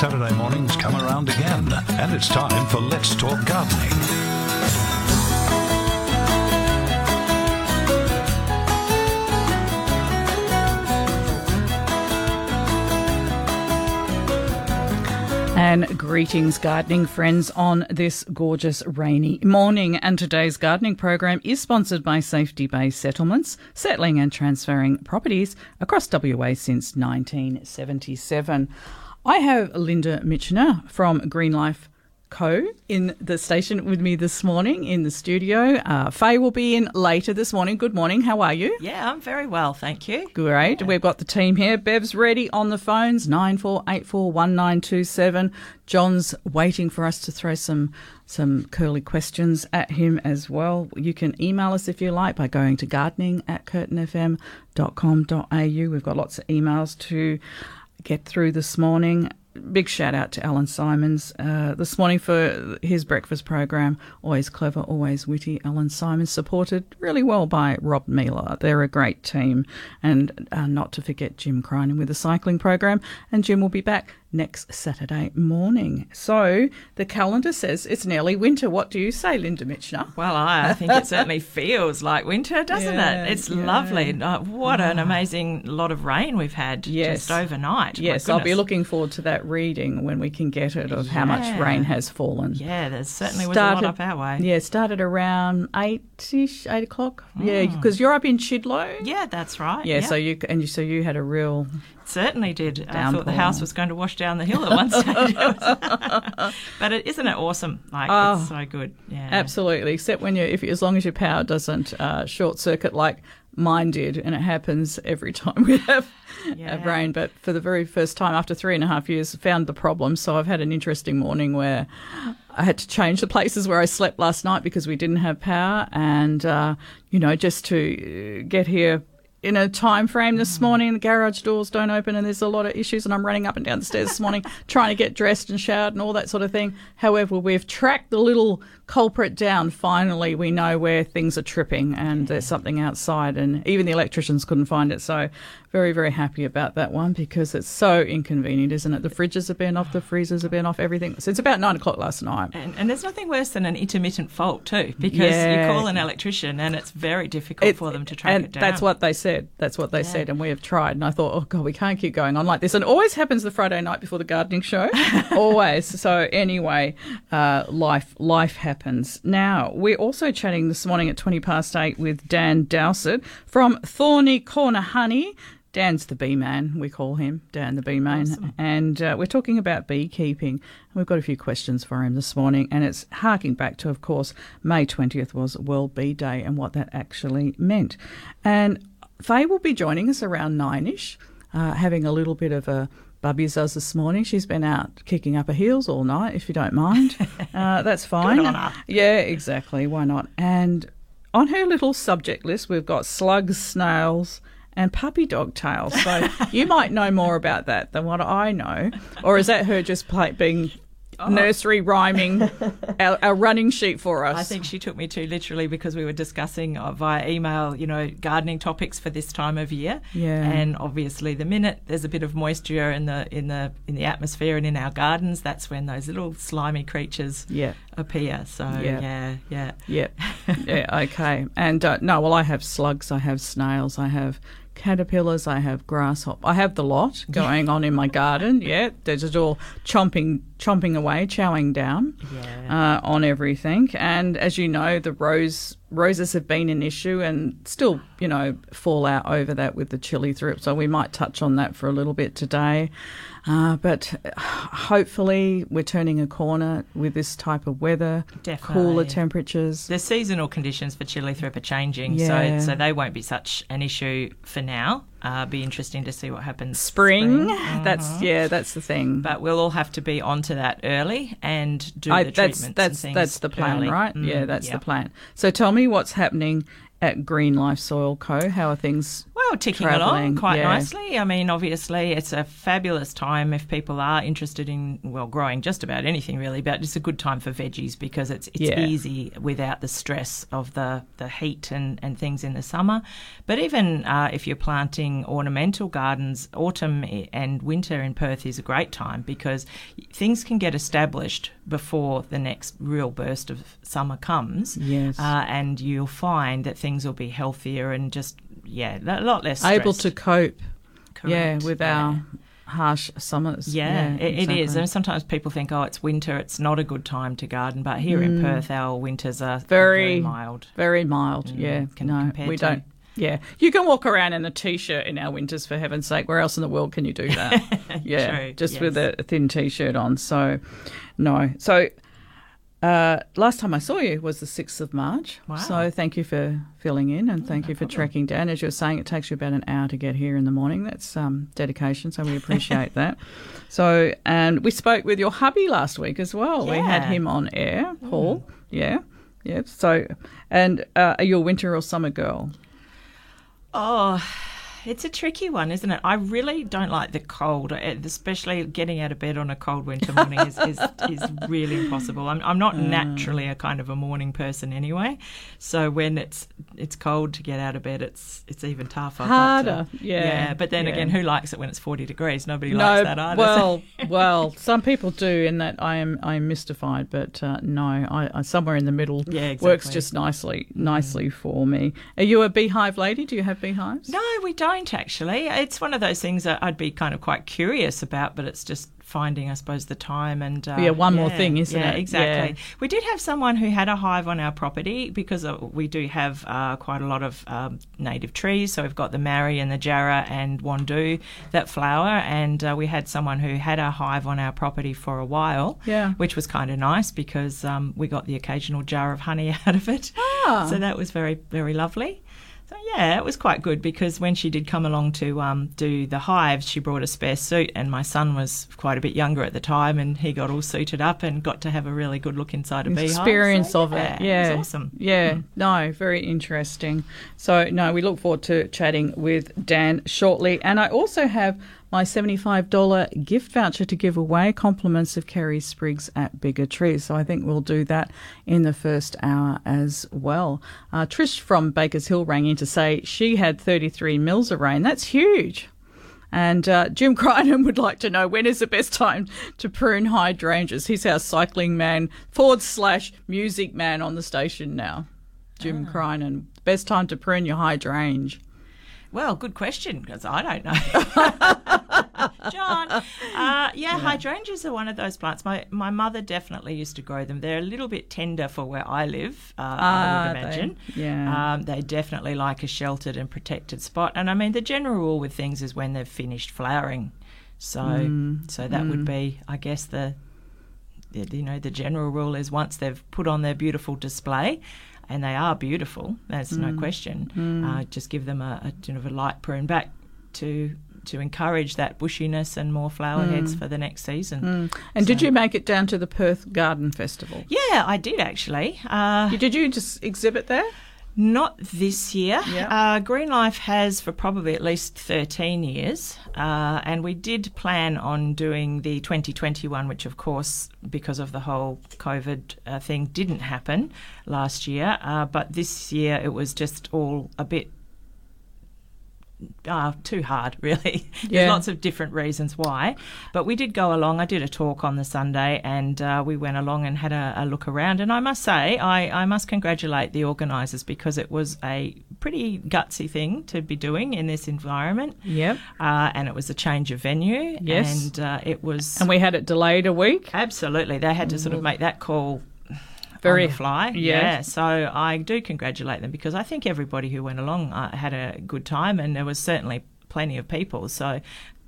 Saturday mornings come around again, and it's time for Let's Talk Gardening. And greetings, gardening friends, on this gorgeous rainy morning. And today's gardening program is sponsored by Safety Bay Settlements, settling and transferring properties across WA since 1977. I have Linda Mitchener from Green Life Co in the station with me this morning in the studio. Uh, Faye will be in later this morning. Good morning. How are you? Yeah, I'm very well, thank you. Great. We've got the team here. Bev's ready on the phones, 94841927. John's waiting for us to throw some some curly questions at him as well. You can email us if you like by going to gardening at curtinfm.com.au. We've got lots of emails to get through this morning. Big shout out to Alan Simons uh, this morning for his breakfast program. Always clever, always witty. Alan Simons supported really well by Rob Miller. They're a great team. And uh, not to forget Jim Crinan with the cycling program. And Jim will be back next Saturday morning. So the calendar says it's nearly winter. What do you say, Linda Mitchner? Well, I, I think it certainly feels like winter, doesn't Yeah, it? It's yeah. lovely. Uh, what an amazing lot of rain we've had Yes. just overnight. Yes, I'll be looking forward to that reading when we can get it of how much rain has fallen. Yeah, there certainly was a lot up our way. Yeah, started around eight-ish, eight o'clock. Yeah, because you're up in Chidlow. Hmm. Yeah, that's right. Yeah, so you and you so you had a real certainly did. I thought the house was going to wash down the hill at one stage. but it isn't it awesome? Like Oh, it's so good. Yeah. absolutely. Except when you, if as long as your power doesn't uh, short circuit like mine did, and it happens every time we have a Yeah. rain. But for the very first time after three and a half years, found the problem. So I've had an interesting morning where I had to change the places where I slept last night because we didn't have power, and uh, you know just to get here. In a time frame this mm. morning, the garage doors don't open, and there's a lot of issues. And I'm running up and down the stairs this morning trying to get dressed and showered and all that sort of thing. However, we've tracked the little culprit down. Finally, we know where things are tripping, and there's something outside. And even the electricians couldn't find it. So, very, very happy about that one because it's so inconvenient, isn't it? The fridges have been off, the freezers have been off, everything. It's about nine o'clock last night. And, and there's nothing worse than an intermittent fault too, because Yeah. you call an electrician and it's very difficult It- for them to track it down. That's what they said. That's what they said, and we have tried. And I thought, oh god, we can't keep going on like this. And it always happens the Friday night before the gardening show, always. So anyway, uh, life life happens. Now we're also chatting this morning at twenty past eight with Dan Dowsett from Thorny Corner Honey. Dan's the bee man, we call him Dan the bee man, and uh, we're talking about beekeeping. We've got a few questions for him this morning, and it's harking back to, of course, May twentieth was World Bee Day and what that actually meant. And Faye will be joining us around nine ish, uh, having a little bit of a Bubby's us this morning. She's been out kicking up her heels all night, if you don't mind. Uh, that's fine. Yeah, exactly. Why not? And on her little subject list, we've got slugs, snails, and puppy dog tails. So you might know more about that than what I know. Or is that her just play, being nursery rhyming our, our running sheet for us? I think she took me too literally because we were discussing uh, via email, you know, gardening topics for this time of year. Yeah. And obviously, the minute there's a bit of moisture in the in the in the atmosphere and in our gardens, that's when those little slimy creatures Yeah. appear. So Yeah. yeah, yeah. Yep. yeah, okay. And uh, no, well, I have slugs, I have snails, I have caterpillars, I have grasshopper. I have the lot going on in my garden. Yeah, they're just all chomping, chomping away, chowing down uh, on everything. And as you know, the rose roses have been an issue and still, you know, fall out over that with the chili thrip. So we might touch on that for a little bit today. Uh, but hopefully, we're turning a corner with this type of weather, cooler temperatures. The seasonal conditions for chili thrip are changing, Yeah. so so they won't be such an issue for now. Uh, be interesting to see what happens. Spring. spring. That's Mhm. yeah, that's the thing. But we'll all have to be onto that early and do I, the that's treatments. that's and that's the plan, early. right? Mm, yeah, that's yeah. the plan. So tell me what's happening at Green Life Soil Co. How are things? Well, ticking travelling, along quite yeah. nicely. I mean, obviously, it's a fabulous time if people are interested in well growing just about anything really. But it's a good time for veggies because it's it's Yeah. easy without the stress of the the heat and and things in the summer. But even uh, if you're planting ornamental gardens, autumn and winter in Perth is a great time because things can get established before the next real burst of summer comes. Yes. Uh, and you'll find that things will be healthier and just yeah, a lot less Able to cope, yeah, Correct, with yeah. our harsh summers. Yeah, it, it is. And sometimes people think, oh, it's winter, it's not a good time to garden. But here in mm. Perth, our winters are are very, Very- mild. Very mild, mm, yeah. can- no, we to- don't. Yeah, you can walk around in a t-shirt in our winters for heaven's sake. Where else in the world can you do that? yeah, True, just with yes. a, a thin t-shirt on. So, no. So, uh, last time I saw you was the sixth of March. Wow. So thank you for filling in and thank you for tracking down. As you were saying, it takes you about an hour to get here in the morning. That's um, dedication, so we appreciate that. So, and we spoke with your hubby last week as well. We had him on air, Paul. Yeah. Yeah. So, and uh, are you a winter or summer girl? Oh, it's a tricky one, isn't it? I really don't like the cold, eh, especially getting out of bed on a cold winter morning is, is, is really impossible. I'm, I'm not Mm. naturally a kind of a morning person anyway, so when it's it's cold to get out of bed, it's it's even tougher. but, uh, Harder, yeah, yeah. But then yeah. again, who likes it when it's 40 degrees? Nobody likes that either. well, well, some people do, in that I am I am mystified, but uh, no, I, I somewhere in the middle Yeah, exactly. works just nicely, nicely for me. Are you a beehive lady? Do you have beehives? No, we don't actually. It's one of those things that I'd be kind of quite curious about, but it's just finding, I suppose, the time and uh, Yeah, one more thing, isn't yeah, it? Exactly. Yeah. We did have someone who had a hive on our property because uh, we do have uh, quite a lot of um, native trees. So we've got the Marri and the Jarrah and Wandoo that flower, and uh, we had someone who had a hive on our property for a while. Yeah. which was kind of nice because um, we got the occasional jar of honey out of it. Ah. So that was very, very lovely. So yeah, it was quite good because when she did come along to um, do the hives, she brought a spare suit, and my son was quite a bit younger at the time, and he got all suited up and got to have a really good look inside a beehive. experience So, of yeah, it. Yeah, it was awesome. Yeah, no, very interesting. So, no, we look forward to chatting with Dan shortly. And I also have my $75 gift voucher to give away, compliments of Kerry Spriggs at Bigger Trees. So I think we'll do that in the first hour as well. Uh, Trish from Bakers Hill rang in to say she had 33 mils of rain. That's huge. And uh, Jim Crinan would like to know when is the best time to prune hydrangeas. He's our cycling man forward slash music man on the station now. Jim Crinan. Best time to prune your hydrangea. Well, good question because I don't know. John, uh, yeah, hydrangeas are one of those plants. My my mother definitely used to grow them. They're a little bit tender for where I live. Uh, I Ah, would they- imagine. yeah. um, they definitely like a sheltered and protected spot. And I mean, the general rule with things is when they've finished flowering. So Mm, so that would be, I guess, the you know the general rule is once they've put on their beautiful display and they are beautiful that's Mm. no question uh, just give them a, a sort of a light prune back to to encourage that bushiness and more flower Mm. heads for the next season And did you make it down to the Perth Garden Festival? yeah i did actually uh, Did you just exhibit there? Not this year. Yeah. Uh, Green Life has for probably at least 13 years. Uh, and we did plan on doing the 2021, which, of course, because of the whole COVID uh, thing, didn't happen last year. Uh, but this year it was just all a bit. Uh, too hard, really. There's lots of different reasons why. But we did go along. I did a talk on the Sunday and uh, we went along and had a, a look around. And I must say, I, I must congratulate the organisers because it was a pretty gutsy thing to be doing in this environment. Yep. Uh, and it was a change of venue. Yes. And uh, it was. And we had it delayed a week. Absolutely. They had to sort of make that call Very- on fly. yeah. Yeah. So I do congratulate them because I think everybody who went along uh, had a good time and there was certainly plenty of people. So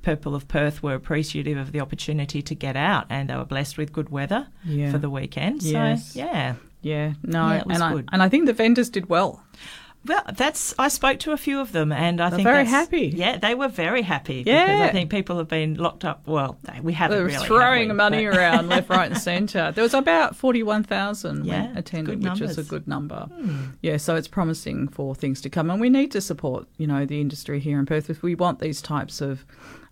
people of Perth were appreciative of the opportunity to get out and they were blessed with good weather Yeah. for the weekend. Yes. So yeah. Yeah, no, Yeah, it was and I and I think the vendors did well. Well, that's I spoke to a few of them, and I They're think very happy. Yeah, they were very happy. because Yeah. I think people have been locked up. Well, they- we haven't They were really throwing we? money But- around left, right, and centre. There was about forty-one thousand Yeah, attended, which is a. Hmm. good number. Yeah, so it's promising for things to come, and we need to support, you know, the industry here in Perth. If we want these types of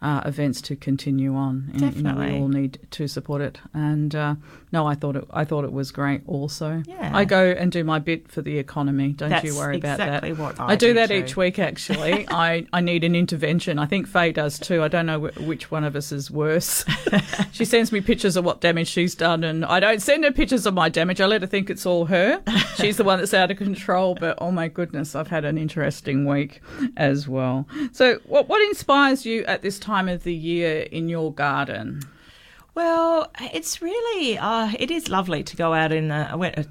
uh, events to continue on, and, you know, we all need to support it. And uh, no, I thought it, I thought it was great. Also, Yeah. I go and do my bit for the economy. Don't That's you worry about that. what I I do do that too. each week. Actually, I I need an intervention. I think Faye does too. I don't know wh- which one of us is worse. she sends me pictures of what damage she's done, and I don't send her pictures of my damage. I let her think it's all her. She's the one that's out of control. But oh my goodness, I've had an interesting week as well. So, what what inspires you at this time of the year in your garden? Well, it's really uh, it is lovely to go out in the went. Uh,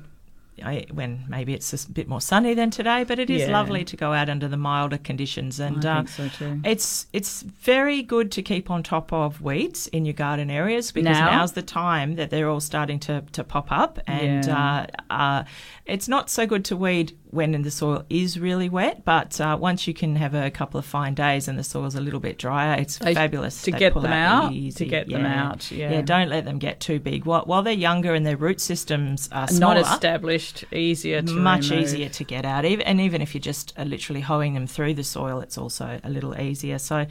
I, when maybe it's a bit more sunny than today, but it is Yeah. lovely to go out under the milder conditions, and I uh, so too. It's it's very good to keep on top of weeds in your garden areas because Now? now's the time that they're all starting to, to pop up, and Yeah. uh, uh, it's not so good to weed when the soil is really wet, but uh, once you can have a couple of fine days and the soil's a little bit drier, it's They- fabulous to They get them out out, to get them out, yeah. yeah, don't let them get too big. While, while they're younger and their root systems are smaller, Not established, easier to much remove. easier to get out. Even, and even if you're just uh, literally hoeing them through the soil, it's also a little easier. So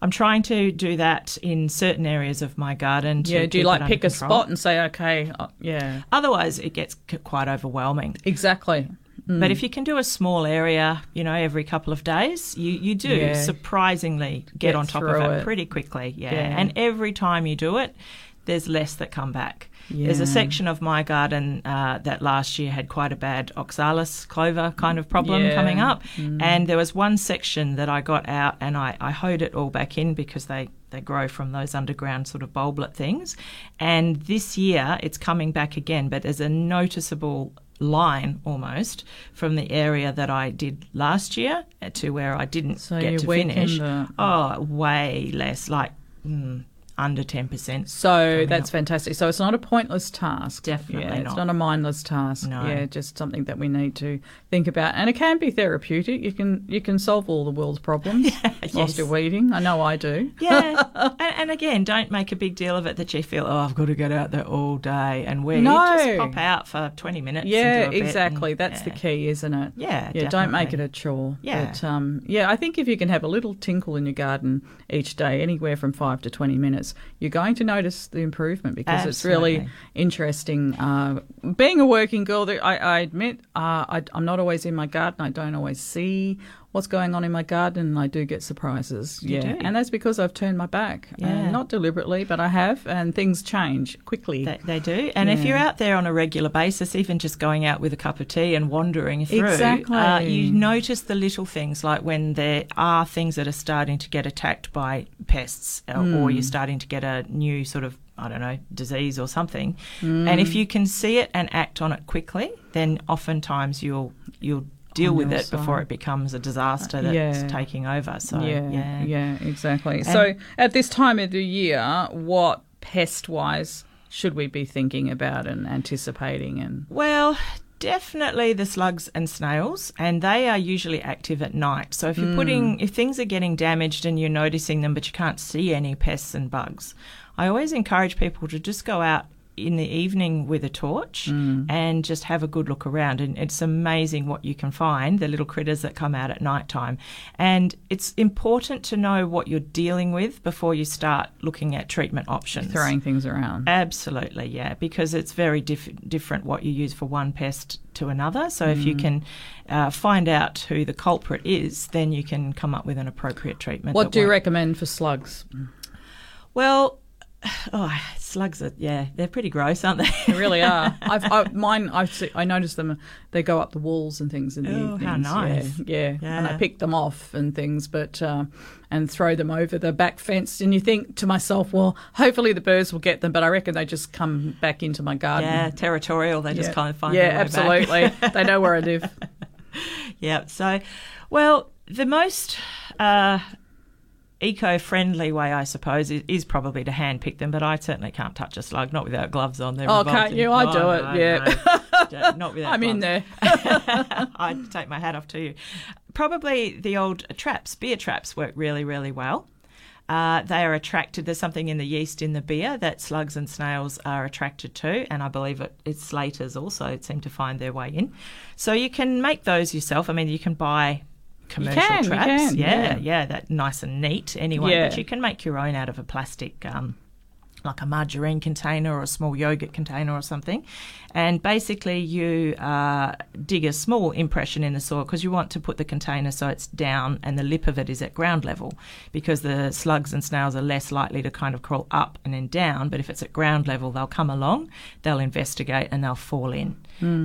I'm trying to do that in certain areas of my garden. To Yeah, do you like pick a spot and say, okay, uh, yeah, Otherwise, it gets quite overwhelming. exactly. Mm. But if you can do a small area, you know, every couple of days, you, you do Yeah. surprisingly get, Get on top of it, it. pretty quickly. Yeah. Yeah. And every time you do it, there's less that come back. There's a section of my garden uh, that last year had quite a bad oxalis clover kind of problem Yeah. Mm. coming up. And there was one section that I got out and I, I hoed it all back in because they, they grow from those underground sort of bulblet things. And this year it's coming back again, but there's a noticeable line almost from the area that I did last year to where I didn't So get to finish. the- Oh, way less, like mm, under 10%. So that's up. fantastic. So it's not a pointless task. Definitely yeah, It's not. not a mindless task. No. Yeah, just something that we need to think about, and it can be therapeutic. You can you can solve all the world's problems whilst yes. you're weeding. I know I do. Yeah, and, and again, don't make a big deal of it that you feel, oh, I've got to get out there all day and weed. No. Just pop out for 20 minutes. and Yeah, exactly. and- That's the key, isn't it? Yeah, Yeah, don't make it a chore. Yeah. But, um, yeah, I think if you can have a little tinkle in your garden each day, anywhere from five to 20 minutes, you're going to notice the improvement because it's really interesting. Uh, being a working girl, I, I admit uh, I, I'm not always in my garden. I don't always see what's going on in my garden, and I do get surprises. You yeah, do. and that's because I've turned my back. Uh, Yeah. not deliberately, but I have, and things change quickly. They, they do. And if you're out there on a regular basis, even just going out with a cup of tea and wandering through, Exactly. uh, you notice the little things like when there are things that are starting to get attacked by pests uh, Hmm. or you're starting to get a new sort of, I don't know, disease or something. Hmm. And if you can see it and act on it quickly, then oftentimes you'll you'll deal with it before it becomes a disaster that's Yeah. taking over. So, yeah, yeah. yeah, exactly. so at this time of the year, what pest wise should we be thinking about and anticipating and Well, definitely the slugs and snails, and they are usually active at night. So if you're hmm. putting, if things are getting damaged and you're noticing them, but you can't see any pests and bugs, I always encourage people to just go out in the evening with a torch and just have a good look around. And it's amazing what you can find, the little critters that come out at night time. And it's important to know what you're dealing with before you start looking at treatment options. throwing things around? Absolutely, yeah, because it's very diff- different what you use for one pest to another. So if you can uh, find out who the culprit is, then you can come up with an appropriate treatment. What do you won't- recommend for slugs? Well, oh, slugs are yeah, they're pretty gross, aren't they? They really are. I've I, mine. I see, I noticed them. They go up the walls and things in the Oh, how nice. Yeah, yeah, and I pick them off and things, but uh, and throw them over the back fence. And you think to myself, well, hopefully the birds will get them, but I reckon they just come back into my garden. yeah, territorial. They just Yeah. kind of find yeah, their way back. absolutely. they know where I live. Yeah. So, well, the most uh, eco-friendly way, I suppose, is, is probably to hand pick them. But I certainly can't touch a slug, not without gloves on. They're Oh, involved can't you? I No, do it, no, yeah. no. not without. I'm in there. I take my hat off to you. Probably the old traps, beer traps, work really, really well. Uh, they are attracted. There's something in the yeast in the beer that slugs and snails are attracted to, and I believe it, it's slaters also seem to find their way in. So you can make those yourself. I mean, you can buy commercial can, you traps. can, yeah, yeah. yeah, that nice and neat anyway. Yeah. But you can make your own out of a plastic. Um, like a margarine container or a small yogurt container or something. And basically, you uh, dig a small impression in the soil because you want to put the container so it's down and the lip of it is at ground level because the slugs and snails are less likely to kind of crawl up and then down. But if it's at ground level, they'll come along, they'll investigate, and they'll fall in.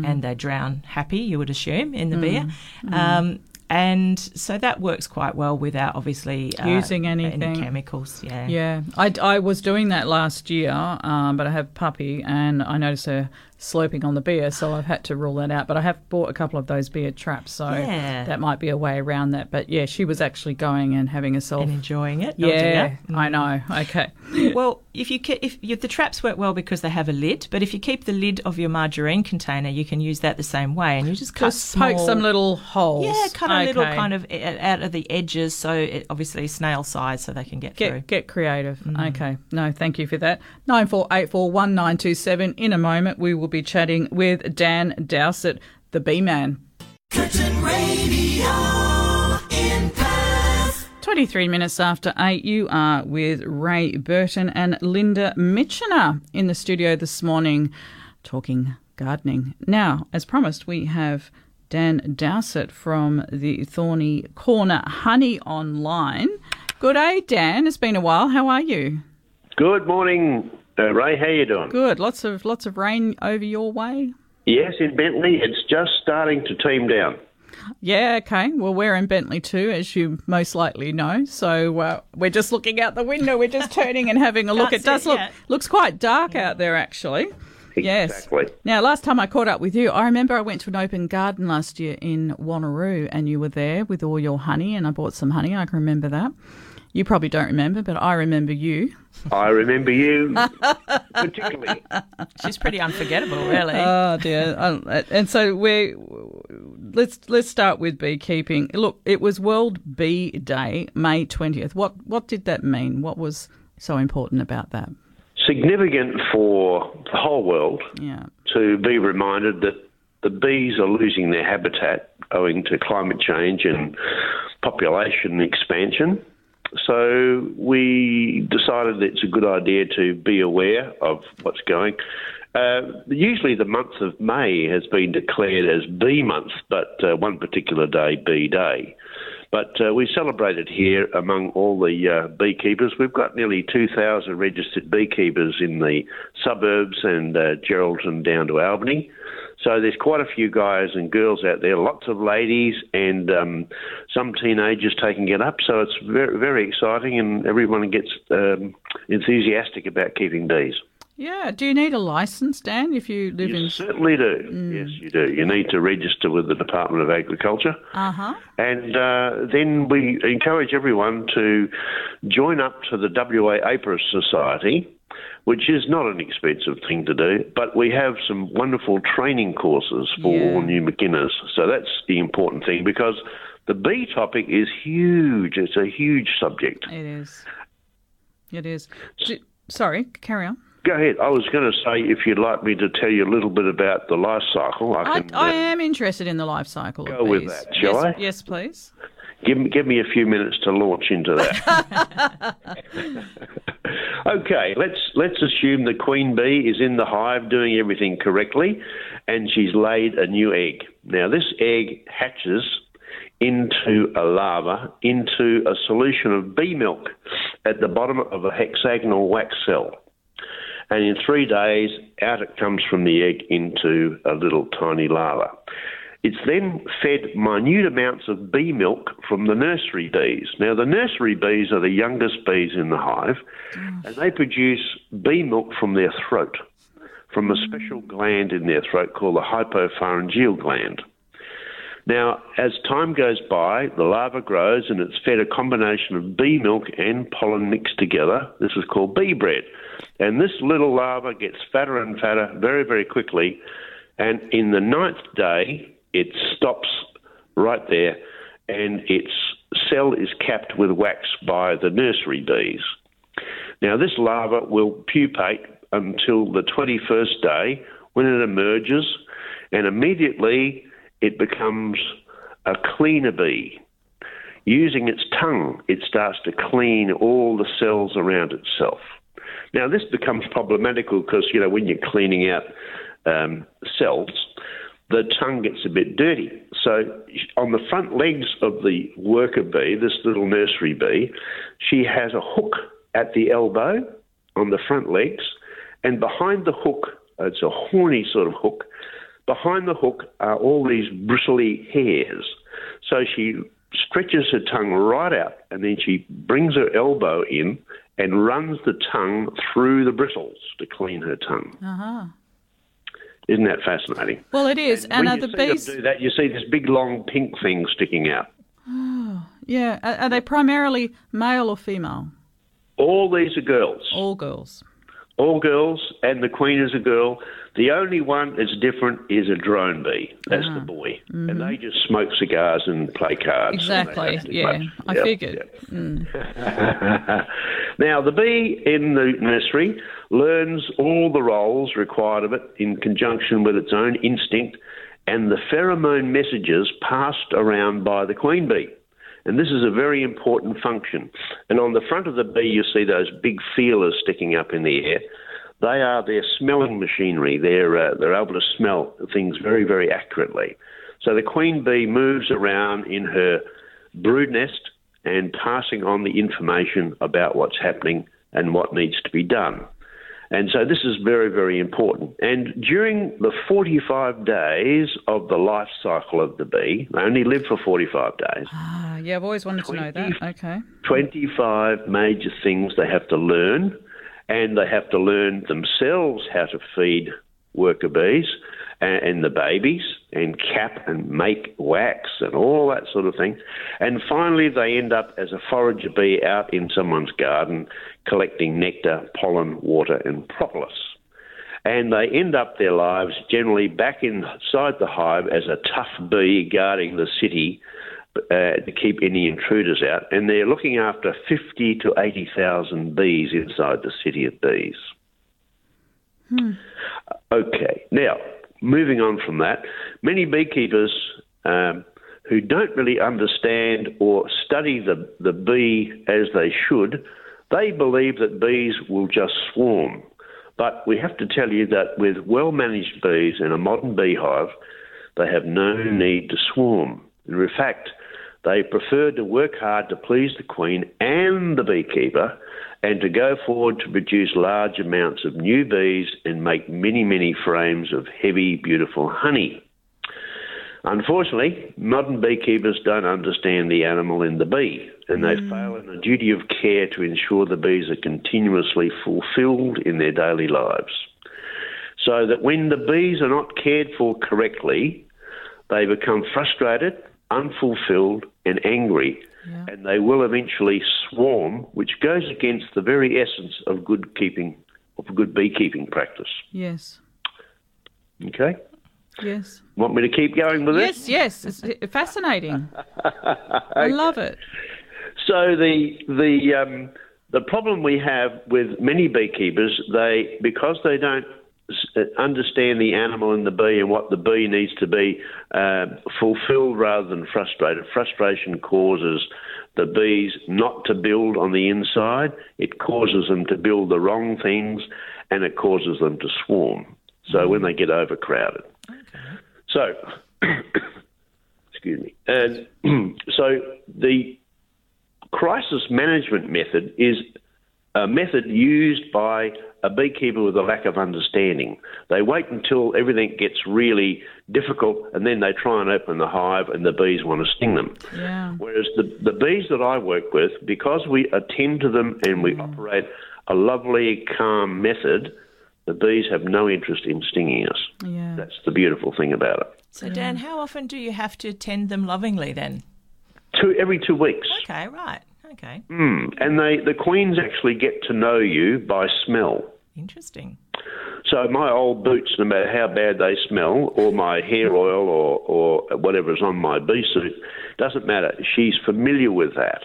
And they drown happy, you would assume, in the beer. Um, and so that works quite well without obviously uh, Using any anything. chemicals. Yeah. Yeah, I, I was doing that last year, um, but I have puppy and I noticed her sloping on the beer, so I've had to rule that out. But I have bought a couple of those beer traps, so Yeah. that might be a way around that. But yeah, she was actually going and having herself. And enjoying it. Yeah, dear. I know. Okay. Well, if you ke- if you, the traps work well because they have a lid, but if you keep the lid of your margarine container, you can use that the same way, and you just cut Just poke some little holes. yeah, cut a little kind of out of the edges, so it, obviously snail size, so they can get, through. Get get creative. Mm. Okay. No, thank you for that. Nine four eight four one nine two seven. In a moment, we will be chatting with Dan Dowsett, the Bee Man. Curtin Radio in Perth. 23 minutes after 8, you are with Ray Burton and Linda Mitchener in the studio this morning talking gardening. Now, as promised, we have Dan Dowsett from the Thorny Corner Honey Online. Good day, Dan. It's been a while. How are you? Good morning, uh, Ray. How you doing? Good. Lots of lots of rain over your way. Yes, in Bentley, it's just starting to teem down. Yeah, okay. Well, we're in Bentley too, as you most likely know. So uh, we're just looking out the window. We're just turning and having a look. It does it look yet. looks quite dark out there, actually. Yes. Now, last time I caught up with you, I remember I went to an open garden last year in Wanneroo, and you were there with all your honey, and I bought some honey. I can remember that. You probably don't remember, but I remember you. I remember you particularly. She's pretty unforgettable, really. Oh dear! Uh, and so we let's let's start with beekeeping. Look, it was World Bee Day, May twentieth. What what did that mean? What was so important about that? Significant for the whole world Yeah, to be reminded that the bees are losing their habitat owing to climate change and population expansion. So we decided that it's a good idea to be aware of what's going. Uh, usually, the month of May has been declared as Bee Month, but uh, one particular day, Bee Day. But uh, we celebrated here among all the uh, beekeepers. We've got nearly 2,000 registered beekeepers in the suburbs and uh, Geraldton down to Albany. So there's quite a few guys and girls out there, lots of ladies and um, some teenagers taking it up. So it's very, very exciting, and everyone gets um, enthusiastic about keeping bees. yeah. Do you need a license, Dan, if you live You in? certainly do. Yes, you do. You need to register with the Department of Agriculture. Uh huh. And uh, then we encourage everyone to join up to the WA Apiarist Society, which is not an expensive thing to do, but we have some wonderful training courses for Yeah. all new beginners. So that's the important thing because the bee topic is huge. It's a huge subject. It is. It is. Do, sorry, carry on. Go ahead. I was going to say if you'd like me to tell you a little bit about the life cycle, I I, can. I uh, am interested in the life cycle Go with that, shall yes, I? Yes, please. Give me, give me a few minutes to launch into that. okay, let's let's assume the queen bee is in the hive doing everything correctly, and she's laid a new egg. Now this egg hatches into a larva into a solution of bee milk at the bottom of a hexagonal wax cell. And in three days, out it comes from the egg into a little tiny larva. It's then fed minute amounts of bee milk from the nursery bees. Now, the nursery bees are the youngest bees in the hive, and they produce bee milk from their throat, from a special mm. gland in their throat called the hypopharyngeal gland. Now, as time goes by, the larva grows and it's fed a combination of bee milk and pollen mixed together. This is called bee bread. And this little larva gets fatter and fatter very, very quickly. And in the ninth day, it stops right there and its cell is capped with wax by the nursery bees. Now, this larva will pupate until the 21st day when it emerges, and immediately it becomes a cleaner bee. Using its tongue, it starts to clean all the cells around itself. Now, this becomes problematical because, you know, when you're cleaning out um, cells, the tongue gets a bit dirty. So, on the front legs of the worker bee, this little nursery bee, she has a hook at the elbow on the front legs, and behind the hook, it's a horny sort of hook. Behind the hook are all these bristly hairs. So she stretches her tongue right out, and then she brings her elbow in and runs the tongue through the bristles to clean her tongue. Uh-huh. Isn't that fascinating? Well, it is. And, when are you the bees? do that, you see this big long pink thing sticking out. Oh, yeah. Are, are they primarily male or female? All these are girls. All girls. All girls, and the queen is a girl. The only one that's different is a drone bee. That's Ah. the boy. And they just smoke cigars and play cards. Mm-hmm. Exactly. Yeah. I Yep, figured. Mm. now, the bee in the nursery learns all the roles required of it in conjunction with its own instinct and the pheromone messages passed around by the queen bee. And this is a very important function. And on the front of the bee, you see those big feelers sticking up in the air. They are their smelling machinery. They're, uh, they're able to smell things very, very accurately. So the queen bee moves around in her brood nest and passing on the information about what's happening and what needs to be done. And so this is very, very important. And during the 45 days of the life cycle of the bee, they only live for 45 days. Ah, yeah, I've always wanted to know that. Okay. 25 major things they have to learn, and they have to learn themselves how to feed worker bees and, and the babies, and cap and make wax and all that sort of thing. And finally, they end up as a forager bee out in someone's garden collecting nectar, pollen, water, and propolis. And they end up their lives generally back inside the hive as a tough bee guarding the city uh, to keep any intruders out, and they're looking after 50 to 80,000 bees inside the city of bees. Okay, now moving on from that, many beekeepers um, who don't really understand or study the, the bee as they should, they believe that bees will just swarm. But we have to tell you that with well managed bees in a modern beehive, they have no need to swarm. In fact, they preferred to work hard to please the queen and the beekeeper and to go forward to produce large amounts of new bees and make many, many frames of heavy, beautiful honey. Unfortunately, modern beekeepers don't understand the animal in the bee, and they mm. fail in the duty of care to ensure the bees are continuously fulfilled in their daily lives. So that when the bees are not cared for correctly, they become frustrated, unfulfilled, and angry, Yeah. and they will eventually swarm, which goes against the very essence of good keeping, of good beekeeping practice. Yes. Okay, Yes. want me to keep going with this? Yes, yes. It's fascinating. I love it. So the the um, the problem we have with many beekeepers, they because they don't understand the animal in the bee and what the bee needs to be uh, fulfilled rather than frustrated. Frustration causes the bees not to build on the inside. It causes them to build the wrong things, and it causes them to swarm. So when they get overcrowded. So, excuse me. And so the crisis management method is a method used by a beekeeper with a lack of understanding. They wait until everything gets really difficult and then they try and open the hive and the bees want to sting them. Yeah. Whereas the, the bees that I work with, because we attend to them and we mm. operate a lovely, calm method, The bees have no interest in stinging us. Yeah. That's the beautiful thing about it. So, Dan, how often do you have to tend them lovingly then? Two every two weeks. Okay, right. Okay. Mm. And they the queens actually get to know you by smell. Interesting. So my old boots, no matter how bad they smell, or my hair oil, or, or whatever's on my bee suit, doesn't matter. She's familiar with that.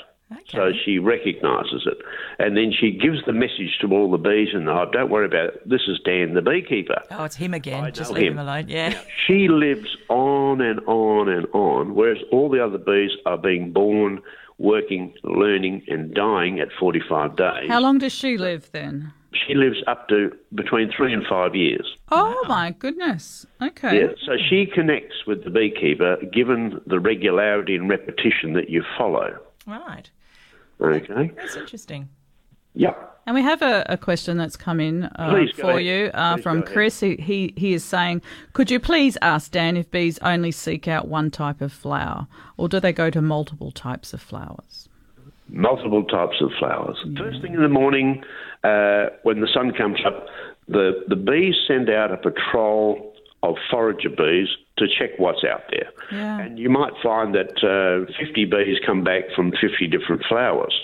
So she recognises it. And then she gives the message to all the bees in the hive, don't worry about it, this is Dan the beekeeper. Oh, it's him again. Just leave him. him alone. Yeah. She lives on and on and on, whereas all the other bees are being born, working, learning, and dying at 45 days. How long does she live then? She lives up to between three and five years. Oh my goodness. Okay. Yeah, so she connects with the beekeeper given the regularity and repetition that you follow. Right. Okay? That's interesting. Yep. And we have a, a question that's come in uh, for you uh, from. Chris. He, he he is saying, could you please ask Dan if bees only seek out one type of flower, or do they go to multiple types of flowers? multiple types of flowers. First thing in the morning, uh, when the sun comes up, the, the bees send out a patrol of forager bees to check what's out there. Yeah. And you might find that uh, 50 bees come back from 50 different flowers.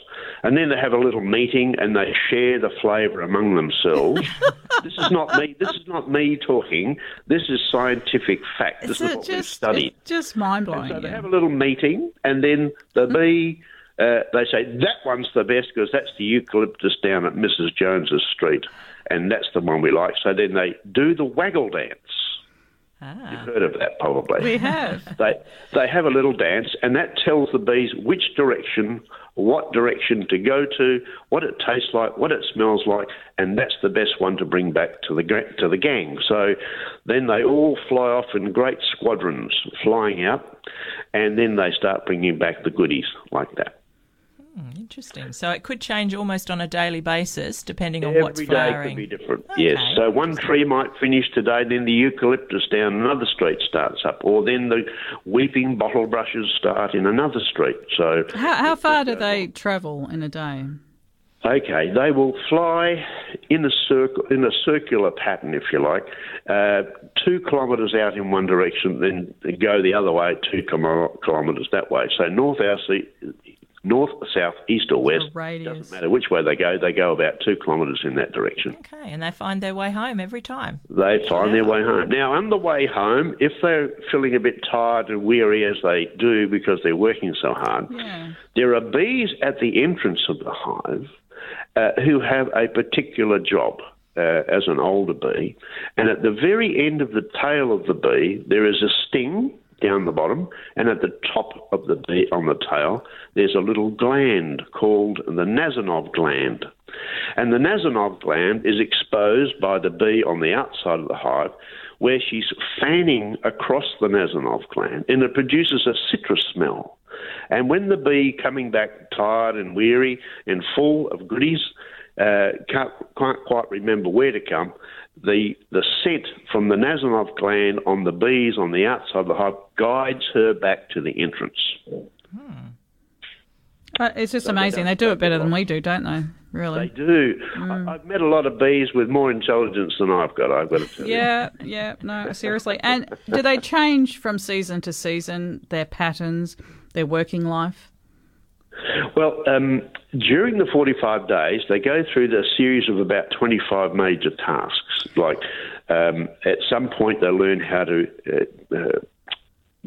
And then they have a little meeting and they share the flavour among themselves. this is not me. This is not me talking. This is scientific fact. This Is is what we've studied. it's just mind blowing? So they have a little meeting, and then the bee, uh, they say that one's the best because that's the eucalyptus down at Mrs. Jones's street, and that's the one we like. So then they do the waggle dance. Ah. You've heard of that probably. We have. They they have a little dance, and that tells the bees which direction, what direction to go to, what it tastes like, what it smells like, and that's the best one to bring back to the to the gang. So then they all fly off in great squadrons, flying out, and then they start bringing back the goodies like that. Interesting. So it could change almost on a daily basis depending on Every what's day flowering. could be different. Okay, Yes. So one tree might finish today, then the eucalyptus down another street starts up, or then the weeping bottle brushes start in another street. So How, how far do they travel in a day? Okay, they will fly in a circle, in a circular pattern, if you like, uh, two kilometres out in one direction, then go the other way, two kilo- kilometres that way. So north, south, north, south, east, or west. radius. Doesn't matter which way they go. They go about two kilometres in that direction. Okay, and they find their way home every time. They find their way home. Now, on the way home, if they're feeling a bit tired and weary as they do because they're working so hard, Yeah. there are bees at the entrance of the hive uh, who have a particular job. Uh, as an older bee, and at the very end of the tail of the bee, there is a sting down the bottom, and at the top of the bee on the tail, there's a little gland called the Nasonov gland. And the Nasonov gland is exposed by the bee on the outside of the hive, where she's fanning across the Nasonov gland, and it produces a citrus smell. And when the bee coming back tired and weary and full of goodies uh, can't, can't quite remember where to come, the the scent from the Nasonov gland on the bees on the outside of the hive guides her back to the entrance. Uh, it's just they amazing. don't They do it better than we do, don't they? Really, They do. I, I've met a lot of bees with more intelligence than I've got. I've got to tell you. Yeah, yeah, no, seriously. And do they change from season to season, their patterns, their working life? Well, um, during the 45 days, they go through the series of about 25 major tasks. Like um, at some point, they learn how to uh, uh,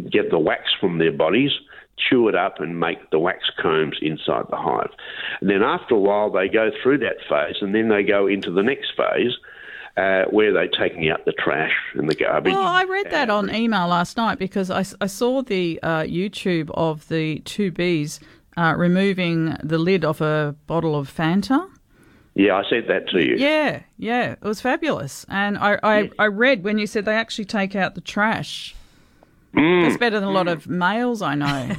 get the wax from their bodies, chew it up, and make the wax combs inside the hive. And then after a while, they go through that phase, and then they go into the next phase. Uh, where they're taking out the trash and the garbage. Well, I read that on email last night because I, I saw the uh, YouTube of the two bees uh, removing the lid off a bottle of Fanta. Yeah, I said that to you. Yeah, yeah, it was fabulous. And I, I, I read when you said they actually take out the trash. Mm. That's better than a lot of males I know.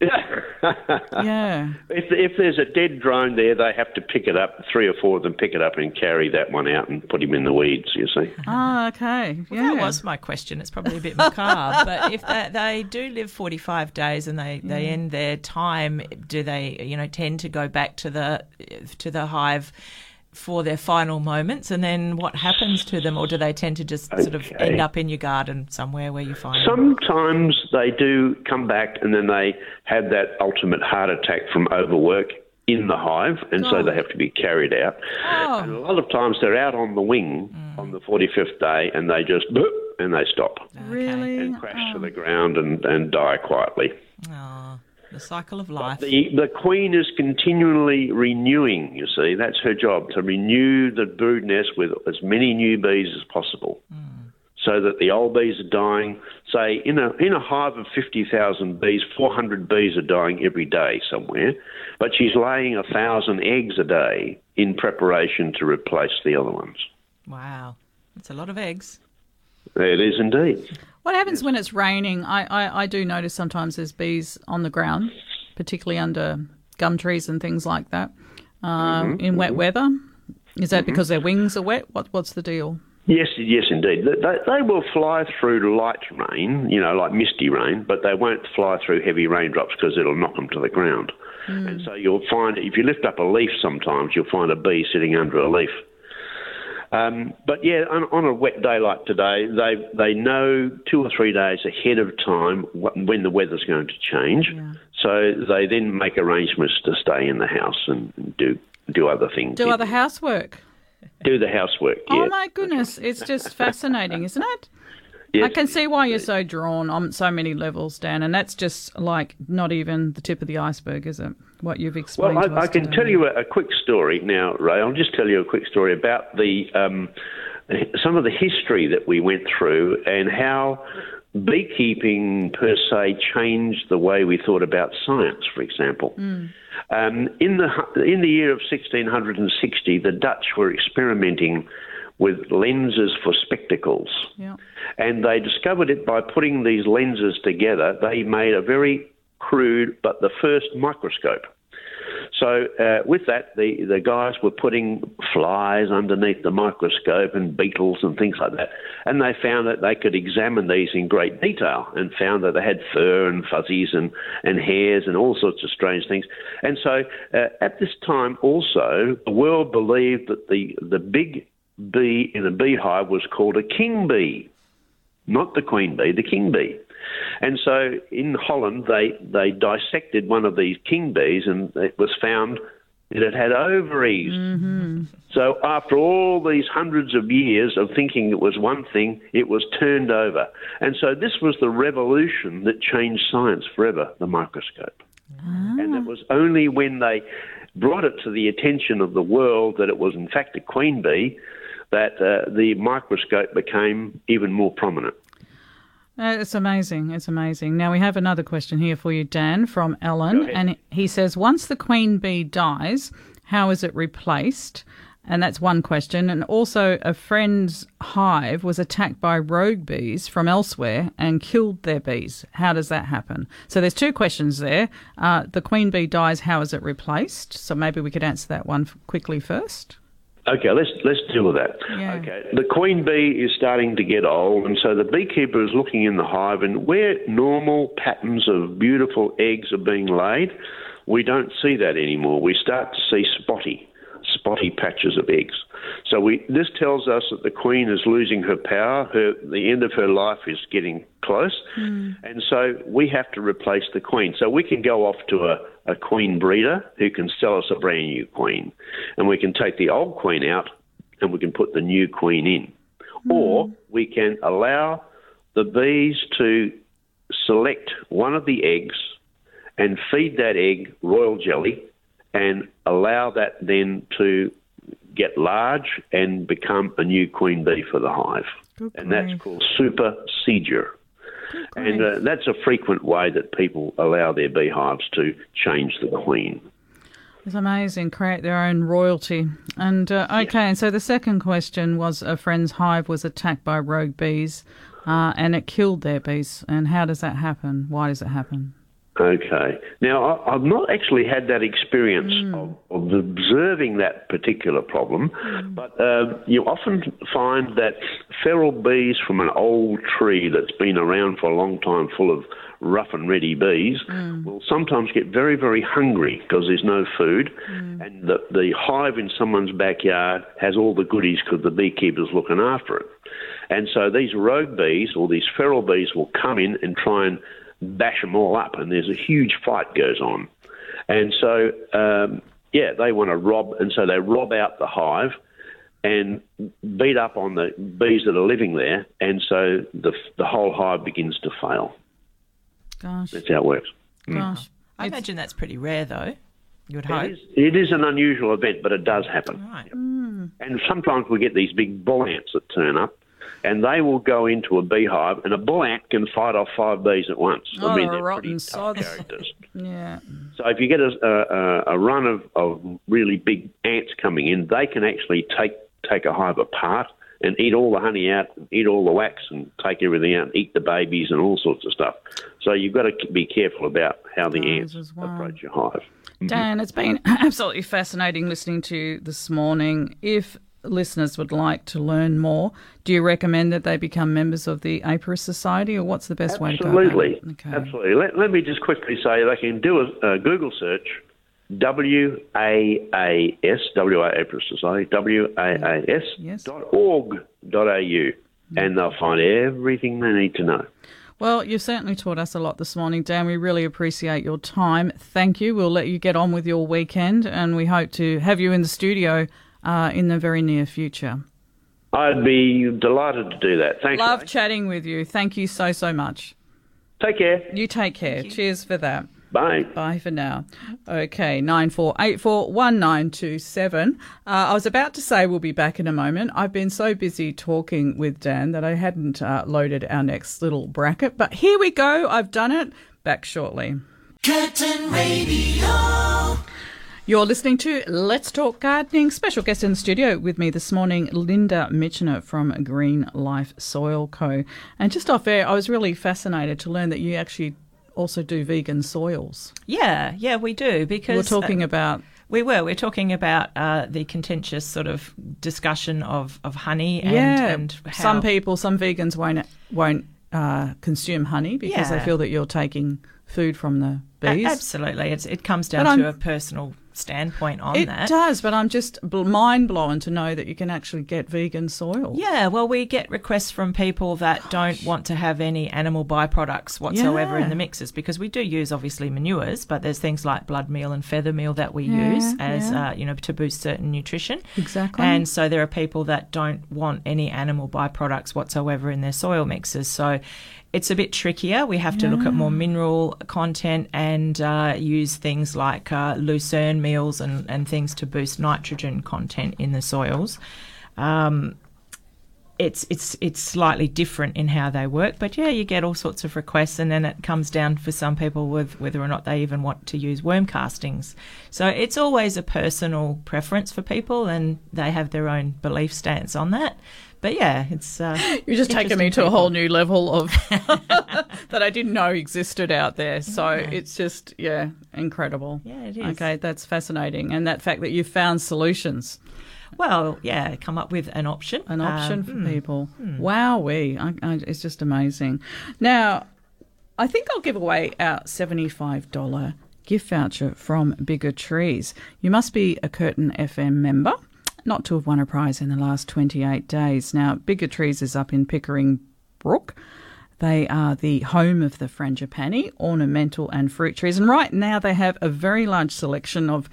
yeah. If, if there's a dead drone there, they have to pick it up. Three or four of them pick it up and carry that one out and put him in the weeds. You see. Oh, okay. Yeah. That was my question. It's probably a bit macabre, but if they, they do live 45 days and they, they end their time, do they, you know, tend to go back to the to the hive for their final moments, and then what happens to them, or do they tend to just sort of end up in your garden somewhere where you find them? Sometimes they do come back and then they have that ultimate heart attack from overwork in the hive, and so Oh. they have to be carried out. Oh. And a lot of times they're out on the wing mm. on the 45th day and they just boop, and they stop Really? and crash to oh. the ground and, and die quietly. Oh. The cycle of life. The, the queen is continually renewing, you see. That's her job, to renew the brood nest with as many new bees as possible. Hmm. So that the old bees are dying. Say, in a, in a hive of 50,000 bees, 400 bees are dying every day somewhere, but she's laying a 1,000 eggs a day in preparation to replace the other ones. wow, it's a lot of eggs. It is indeed. What happens when it's raining? I, I, I do notice sometimes there's bees on the ground, particularly under gum trees and things like that, um, mm-hmm, in wet mm-hmm. weather. Is that mm-hmm. because their wings are wet? What What's the deal? Yes, yes, indeed. They, they, they will fly through light rain, you know, like misty rain, but they won't fly through heavy raindrops because it'll knock them to the ground. Hmm. And so you'll find, if you lift up a leaf sometimes, you'll find a bee sitting under a leaf. Um, but yeah, on, on a wet day like today, they they know two or three days ahead of time when the weather's going to change. So they then make arrangements to stay in the house and do do other things. Do other housework? do the housework. Oh my goodness, it's just fascinating, isn't it? Yes. I can see why you're so drawn on so many levels, Dan, and that's just like not even the tip of the iceberg, is it? What you've explained Well, I, I can today. tell you a, a quick story now, Ray. I'll just tell you a quick story about the um, some of the history that we went through and how beekeeping per se changed the way we thought about science. For example, um, in the in the year of 1660, the Dutch were experimenting with lenses for spectacles. Yeah. And they discovered it by putting these lenses together. They made a very crude, but the first microscope. So uh, with that, the, the guys were putting flies underneath the microscope and beetles and things like that. And they found that they could examine these in great detail and found that they had fur and fuzzies and, and hairs and all sorts of strange things. And so uh, at this time also, the world believed that the, the big bee in a beehive was called a king bee not the queen bee, the king bee. And so in Holland, they, they dissected one of these king bees and it was found that it had ovaries. Mm-hmm. So after all these hundreds of years of thinking it was one thing, it was turned over. And so this was the revolution that changed science forever, the microscope. Ah. And it was only when they brought it to the attention of the world that it was in fact a queen bee that uh, the microscope became even more prominent. Uh, It's amazing. It's amazing. Now we have another question here for you, Dan, from Ellen. and he says, "Once the queen bee dies, how is it replaced?" And that's one question. And also, a friend's hive was attacked by rogue bees from elsewhere and killed their bees. How does that happen? So there's two questions there. Uh, the queen bee dies. How is it replaced? So maybe we could answer that one quickly first. Okay, let's let's deal with that. Yeah. Okay, the queen bee is starting to get old, and so the beekeeper is looking in the hive, and where normal patterns of beautiful eggs are being laid, we don't see that anymore. We start to see spotty, spotty patches of eggs. So we this tells us that the queen is losing her power. Her the end of her life is getting close, hmm. and so we have to replace the queen. So we can go off to a, a queen breeder who can sell us a brand new queen, and we can take the old queen out and we can put the new queen in, hmm. or we can allow the bees to select one of the eggs and feed that egg royal jelly and allow that then to get large and become a new queen bee for the hive. Good and that's called supersedure. And uh, that's a frequent way that people allow their beehives to change the queen. It's amazing. Create their own royalty. And uh, okay, and so the second question was a friend's hive was attacked by rogue bees, uh, and it killed their bees. And how does that happen? Why does it happen? Okay. Now, I, I've not actually had that experience mm. of, of observing that particular problem, mm. but uh, you often find that feral bees from an old tree that's been around for a long time, full of rough and ready bees, mm. will sometimes get very, very hungry because there's no food, and the, the hive in someone's backyard has all the goodies because the beekeeper's looking after it. And so these rogue bees or these feral bees will come in and try and bash them all up, and there's a huge fight goes on. And so, um, yeah, they want to rob, and so they rob out the hive and beat up on the bees that are living there, and so the the whole hive begins to fail. Gosh, That's how it works. gosh. I It's- imagine that's pretty rare, though. You would hope. It is, it is an unusual event, but it does happen. Right. And sometimes we get these big bull ants that turn up, and they will go into a beehive, and a bull ant can fight off five bees at once. Oh, I mean, they're pretty tough sods. characters. Yeah. So if you get a, a, a run of, of really big ants coming in, they can actually take take a hive apart and eat all the honey out, eat all the wax, and take everything out, and eat the babies and all sorts of stuff. So you've got to be careful about how the Those ants well. approach your hive. Dan, it's been absolutely fascinating listening to you this morning. If listeners would like to learn more, do you recommend that they become members of the Apiarist Society, or what's the best way to go? Absolutely. Okay. absolutely. Let, let me just quickly say they can do a, a Google search, W A A S, W A Apiarist Society, W A A S Yes. dot org dot au, and they'll find everything they need to know. Well, you've certainly taught us a lot this morning, Dan. We really appreciate your time. Thank you. We'll let you get on with your weekend, and we hope to have you in the studio uh, in the very near future. I'd be delighted to do that. Thanks. Love Ray. chatting with you. Thank you so, so much. Take care. You take care. Cheers for that. Bye. Bye for now. Okay, nine four eight four one nine two seven. Uh, I was about to say we'll be back in a moment. I've been so busy talking with Dan that I hadn't uh, loaded our next little bracket, but here we go. I've done it. Back shortly. Curtin Radio. You're listening to Let's Talk Gardening. Special guest in the studio with me this morning, Linda Mitchener from Green Life Soil Co. And just off air, I was really fascinated to learn that you actually also do vegan soils. Yeah, yeah, we do because We're talking uh, about we were. We're talking about uh, the contentious sort of discussion of, of honey and, yeah, and how, some people, some vegans won't won't uh, consume honey because they feel that you're taking food from the A- bees. absolutely, it's, it comes down But to I'm- a personal standpoint on It that. It does, but I'm just mind blown to know that you can actually get vegan soil. Yeah, well, we get requests from people that don't want to have any animal byproducts whatsoever Yeah. in the mixes because we do use obviously manures, but there's things like blood meal and feather meal that we Yeah, use as yeah. uh, you know to boost certain nutrition. Exactly. And so there are people that don't want any animal byproducts whatsoever in their soil mixes. So it's a bit trickier. We have to look at more mineral content and uh, use things like uh, lucerne meals and, and things to boost nitrogen content in the soils. Um, it's it's it's slightly different in how they work, but yeah, you get all sorts of requests, and then it comes down for some people with whether or not they even want to use worm castings. So it's always a personal preference for people, and they have their own belief stance on that. But yeah, it's uh, You're just taking me to a whole new level of that I didn't know existed out there. So it's just yeah, incredible. Yeah, it is. Okay, that's fascinating, and that fact that you found solutions, Well, yeah, come up with an option. an option Um, for people. Wowee, I, I, it's just amazing. Now, I think I'll give away our seventy-five dollar gift voucher from Bigger Trees. You must be a Curtin FM member. Not to have won a prize in the last 28 days. Now, Bigger Trees is up in Pickering Brook. They are the home of the frangipani, ornamental and fruit trees. And right now they have a very large selection of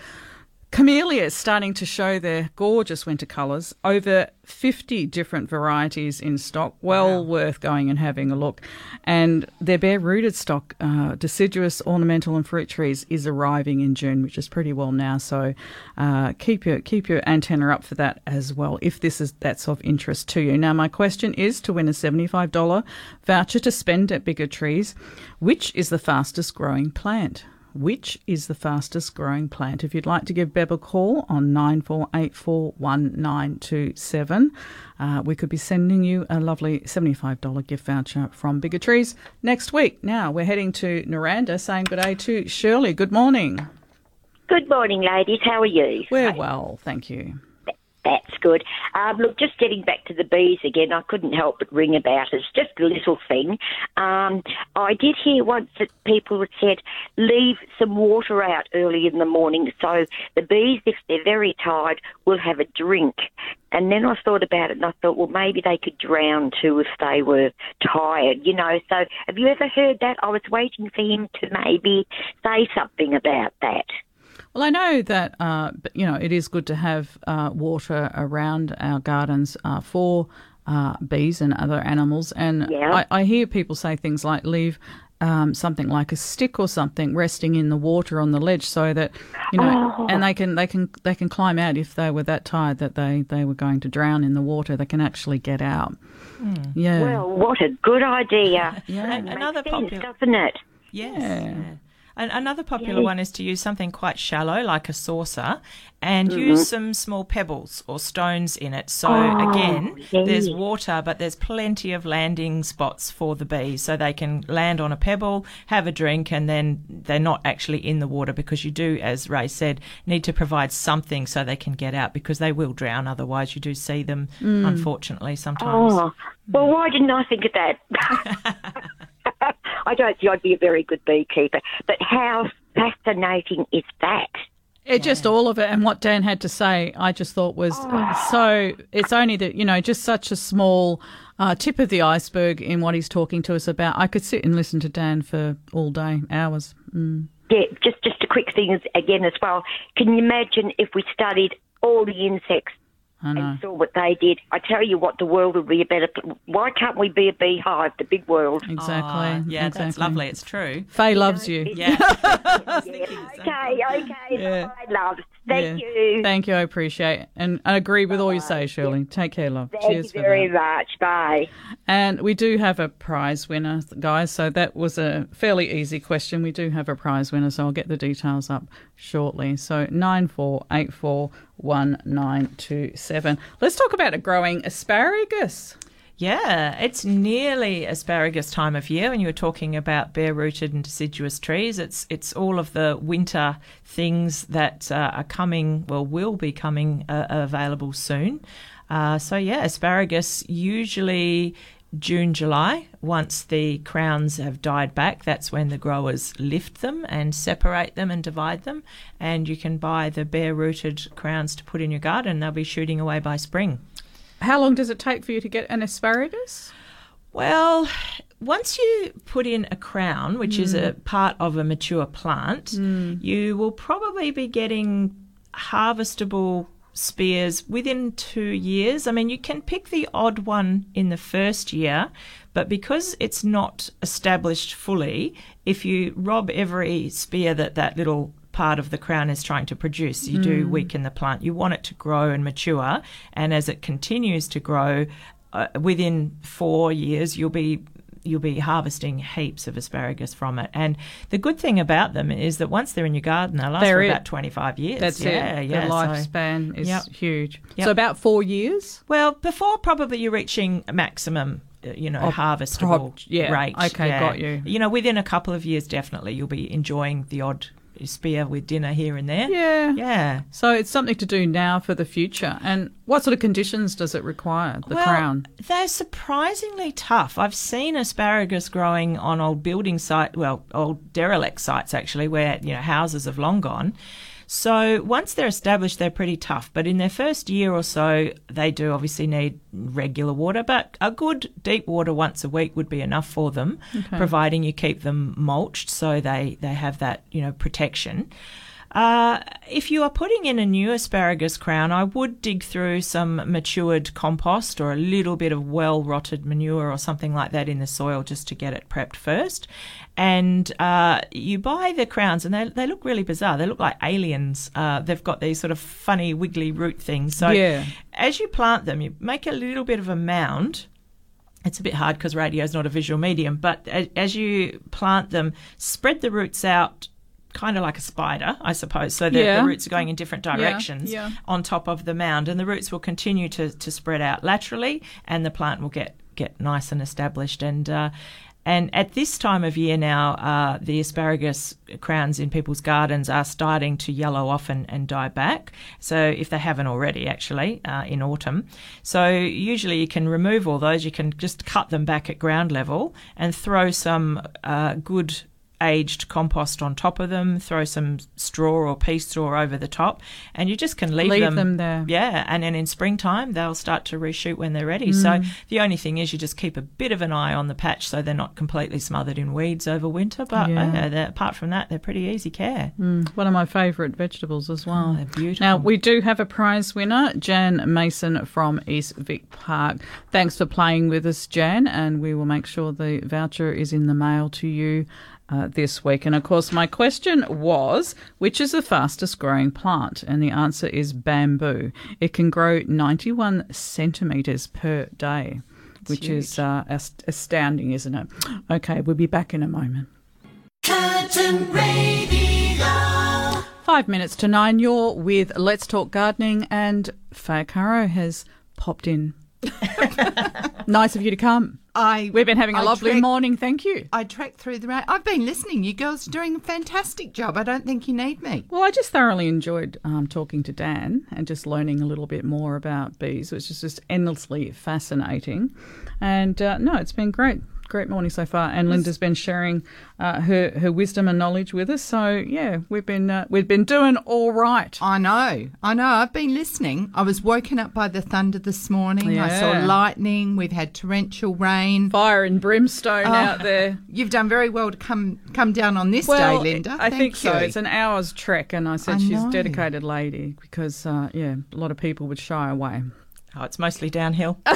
camellias starting to show their gorgeous winter colours. Over 50 different varieties in stock. Well worth going and having a look. And their bare rooted stock, uh, deciduous, ornamental, and fruit trees, is arriving in June, which is pretty well now. So uh, keep your keep your antenna up for that as well, if this is that's of interest to you. Now, my question is to win a $75 voucher to spend at Bigger Trees, which is the fastest growing plant? Which is the fastest growing plant. If you'd like to give Beb a call on 94841927, uh, we could be sending you a lovely $75 gift voucher from Bigger Trees next week. Now we're heading to Noranda saying good day to Shirley. Good morning. Good morning, ladies. How are you? We're well, thank you. That's good. Um, look, just getting back to the bees again, I couldn't help but ring about it. It's just a little thing. Um, I did hear once that people had said leave some water out early in the morning so the bees, if they're very tired, will have a drink. And then I thought about it and I thought, well, maybe they could drown too if they were tired, you know. So have you ever heard that? I was waiting for him to maybe say something about that. Well, I know that uh, you know it is good to have uh, water around our gardens uh, for uh, bees and other animals, and Yeah. I, I hear people say things like leave. Um, something like a stick or something resting in the water on the ledge, so that you know, Oh. and they can they can they can climb out if they were that tired that they they were going to drown in the water. They can actually get out. Yeah, Well, what a good idea. Yeah. An- another Makes sense, popular doesn't it? Yes. Yeah. Yeah. An- another popular Yeah. one is to use something quite shallow, like a saucer, and mm-hmm. use some small pebbles or stones in it. So Oh, again, there's water, but there's plenty of landing spots for the bees, so they can land on a pebble, have a drink, and then they're not actually in the water because you do, as Ray said, need to provide something so they can get out because they will drown. Otherwise, you do see them, mm. unfortunately, sometimes. Oh, well, mm. why didn't I think of that? I don't think I'd be a very good beekeeper, but how fascinating is that? It just all of it and what Dan had to say, I just thought was so. It's only that you know, just such a small uh, tip of the iceberg in what he's talking to us about. I could sit and listen to Dan for all day, hours. Mm. Yeah, just just a quick thing as- again as well. Can you imagine if we studied all the insects I know. and saw what they did? I tell you what, the world would be a better. Why can't we be a beehive, the big world? Exactly. Ah, yeah, exactly. that's lovely. It's true. Faye loves you. Yeah. Okay, okay, Yeah. bye, love. Thank Yeah. you. Thank you. I appreciate it. And I agree with all you say, Shirley. Take care, love. Thank Cheers you for very that. much. Bye. And we do have a prize winner, guys. So that was a fairly easy question. We do have a prize winner, so I'll get the details up shortly. So nine four eight four one nine two seven. Let's talk about a growing asparagus. Yeah, it's nearly asparagus time of year when you were talking about bare rooted and deciduous trees. It's it's all of the winter things that uh, are coming, well, will be coming uh, available soon. Uh, so, yeah, asparagus usually June, July. Once the crowns have died back, that's when the growers lift them and separate them and divide them. And you can buy the bare rooted crowns to put in your garden. They'll be shooting away by spring. How long does it take for you to get an asparagus? Well, once you put in a crown, which is a hmm. part of a mature plant, hmm. you will probably be getting harvestable spears within two years. I mean, you can pick the odd one in the first year, but because it's not established fully, if you rob every spear that that little part of the crown is trying to produce, you do weaken the plant. You want it to grow and mature, and as it continues to grow, uh, within four years, you'll be you'll be harvesting heaps of asparagus from it. And the good thing about them is that once they're in your garden, they last They're for it. about 25 years. That's yeah, it. Yeah, the so- lifespan is Yep. huge. Yep. So about four years. well, before probably you're reaching a maximum, uh, you know, Oh, harvestable prob- yeah, rate. okay, got you. You know, within a couple of years, definitely you'll be enjoying the odd spear with dinner here and there. Yeah. Yeah. So it's something to do now for the future. And what sort of conditions does it require? The well, crown. They're surprisingly tough. I've seen asparagus growing on old building site, well, old derelict sites actually, where you know houses have long gone. So once they're established, they're pretty tough. But in their first year or so, they do obviously need regular water. But a good deep water once a week would be enough for them, providing you keep them mulched so they they have that you know protection. Uh, if you are putting in a new asparagus crown, I would dig through some matured compost or a little bit of well rotted manure or something like that in the soil just to get it prepped first. And uh, you buy the crowns, and they, they look really bizarre. They look like aliens. Uh, they've got these sort of funny, wiggly root things. So Yeah. as you plant them, you make a little bit of a mound it's a bit hard because radio is not a visual medium, but as you plant them, spread the roots out kind of like a spider, I suppose. So the, Yeah. the roots are going in different directions yeah. on top of the mound, and the roots will continue to, to spread out laterally, and the plant will get get nice and established. And uh, and at this time of year now, uh, the asparagus crowns in people's gardens are starting to yellow off and, and die back. So if they haven't already, actually, uh, in autumn. So usually you can remove all those. You can just cut them back at ground level and throw some uh, good aged compost on top of them, throw some straw or pea straw over the top, and you just can leave, Leave them there. Yeah, and then in springtime they'll start to reshoot when they're ready. So Mm. the only thing is you just keep a bit of an eye on the patch so they're not completely smothered in weeds over winter. But Yeah. uh, apart from that, they're pretty easy care. One of my favourite vegetables as well. Oh, they're beautiful. Now, we do have a prize winner, Jan Mason from East Vic Park. Thanks for playing with us, Jan, and we will make sure the voucher is in the mail to you uh, this week. And of course, my question was which is the fastest growing plant? And the answer is bamboo. It can grow 91 centimetres per day, which is uh, ast- astounding, isn't it? Okay, we'll be back in a moment. Curtin Radio. Five minutes to nine, you're with Let's Talk Gardening, and Faye Caro has popped in. nice of you to come. I We've been having a I lovely trek- morning, thank you. I trekked through the rain. I've been listening. You girls are doing a fantastic job. I don't think you need me. Well, I just thoroughly enjoyed um, talking to Dan and just learning a little bit more about bees, which is just endlessly fascinating. And uh, no, it's been great. Great morning so far, and Linda's been sharing uh, her her wisdom and knowledge with us. So yeah, we've been uh, we've been doing all right. I know. I know. I've been listening. I was woken up by the thunder this morning. I saw lightning. We've had torrential rain. Fire and brimstone Oh, out there. You've done very well to come come down on this Well, day, Linda. I Thank think so. you. It's an hour's trek, and I said I she's know. a dedicated lady because, uh, yeah, a lot of people would shy away. Oh, it's mostly downhill.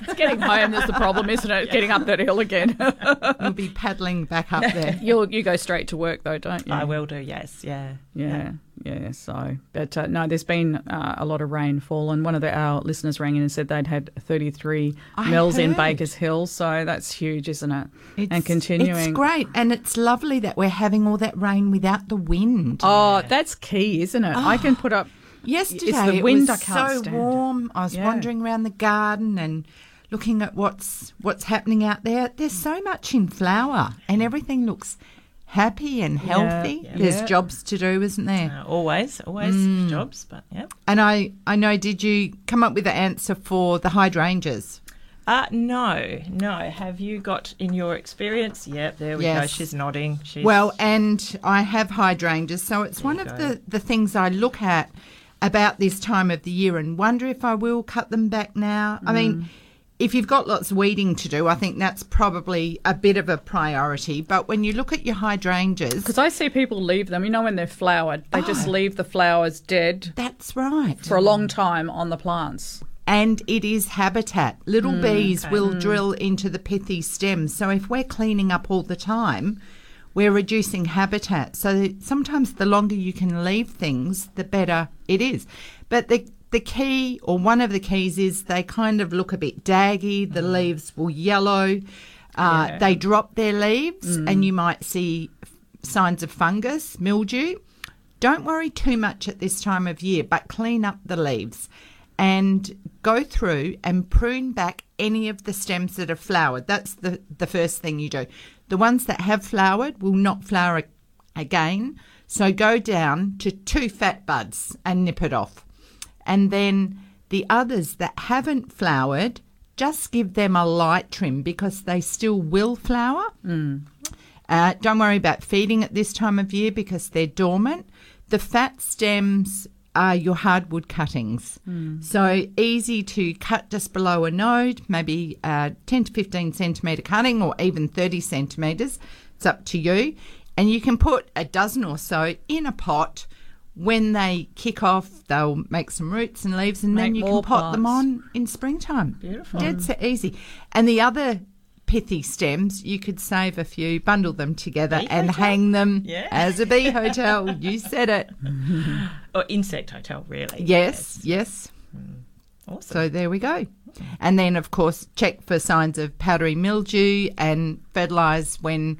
It's getting home that's the problem, isn't it? Getting up that hill again. You'll be paddling back up there. you you go straight to work though, don't you? I will do, yes, yeah. Yeah, yeah. So, but uh, no, there's been uh, a lot of rainfall, and one of the, our listeners rang in and said they'd had 33 I mils in. Bakers Hill. So that's huge, isn't it? It's, and continuing. It's great, and it's lovely that we're having all that rain without the wind. Oh, that's key, isn't it? I can put up. Yesterday it was so stand. warm. I was Yeah. wandering around the garden and looking at what's what's happening out there. There's so much in flower, and everything looks happy and healthy. yeah. There's Yeah. jobs to do, isn't there? Uh, always, always Mm. jobs, but yeah. And I I know. Did you come up with the answer for the hydrangeas? Uh, no, no. Have you got in your experience? Yep, there we go. Yes. She's nodding. She's, Well, and I have hydrangeas, so it's one of go. the, the things I look at about this time of the year and wonder if I will cut them back now. I Mm. mean, if you've got lots of weeding to do, I think that's probably a bit of a priority. But when you look at your hydrangeas, Because I see people leave them, you know, when they're flowered, they just Oh. leave the flowers dead that's right. for a long time on the plants. and it is habitat. Little Mm, bees will drill into the pithy stems. So if we're cleaning up all the time, we're reducing habitat. So sometimes the longer you can leave things, the better it is. But the the key or one of the keys is they kind of look a bit daggy. The leaves will yellow. Uh, They drop their leaves, and you might see signs of fungus, mildew. Don't worry too much at this time of year, but clean up the leaves and go through and prune back any of the stems that are flowered. That's the, the first thing you do. The ones that have flowered will not flower again. So go down to two fat buds and nip it off. And then the others that haven't flowered, just give them a light trim because they still will flower. Uh, don't worry about feeding at this time of year because they're dormant. The fat stems are your hardwood cuttings. So easy to cut just below a node, maybe uh, 10 to 15 centimetre cutting or even 30 centimetres. It's up to you. And you can put a dozen or so in a pot. When they kick off, they'll make some roots and leaves, and then you can pot them on in springtime. Beautiful. Dead so easy. And the other pithy stems, you could save a few, bundle them together, Bee and hotel? hang them Yeah. as a bee hotel. You said it. Or insect hotel, really. Yes, yes. Hmm. Awesome. So there we go. And then, of course, check for signs of powdery mildew and fertilise when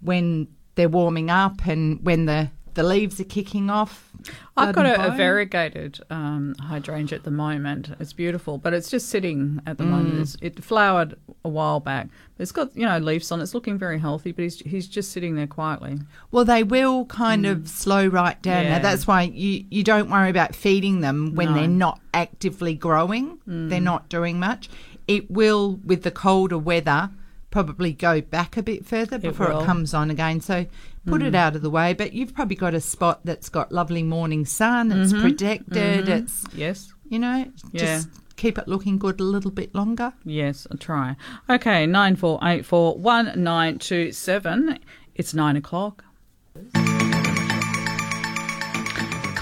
when they're warming up and when the, the leaves are kicking off. I've got a, a variegated um, hydrangea at the moment. It's beautiful, but it's just sitting at the Mm. moment. It's, it flowered a while back. It's got you know leaves on. It's looking very healthy, but he's he's just sitting there quietly. Well, they will kind of slow right down. Mm. Yeah. Now, that's why you, you don't worry about feeding them when No. Mm. they're not actively growing. They're not doing much. It will, with the colder weather, probably go back a bit further before it. Mm. comes on again. So put it out of the way. But you've probably got a spot that's got lovely morning sun. It's protected. It's Yes, you know Mm-hmm. Yeah. just keep it looking good a little bit longer. yes, I'll try. Okay, nine four eight four one nine two seven. It's nine o'clock.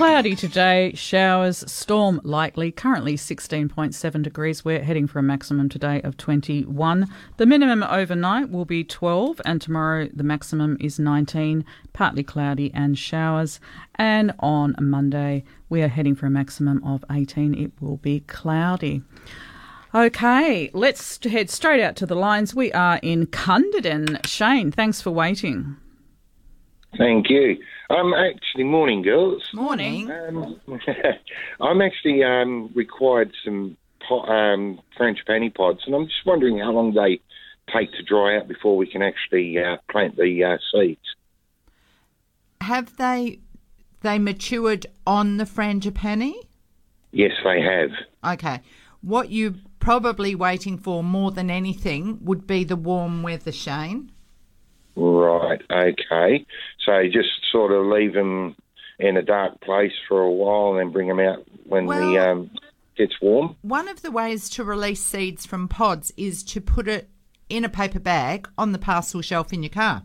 Cloudy today, showers, storm likely. Currently 16.7 degrees. We're heading for a maximum today of 21. The minimum overnight will be 12, and tomorrow the maximum is 19. Partly cloudy and showers. And on Monday, we are heading for a maximum of 18. It will be cloudy. Okay, let's head straight out to the lines. We are in Cunderdin. Shane, thanks for waiting. Thank you. Um, actually, morning, girls. Morning. Um, I'm actually um, required some po- um, frangipani pods, and I'm just wondering how long they take to dry out before we can actually uh, plant the uh, seeds. Have they they matured on the frangipani? Yes, they have. Okay. What you're probably waiting for more than anything would be the warm weather, Shane. Right. Okay. So just sort of leave them in a dark place for a while, and then bring them out when the um, gets warm. One of the ways to release seeds from pods is to put it in a paper bag on the parcel shelf in your car.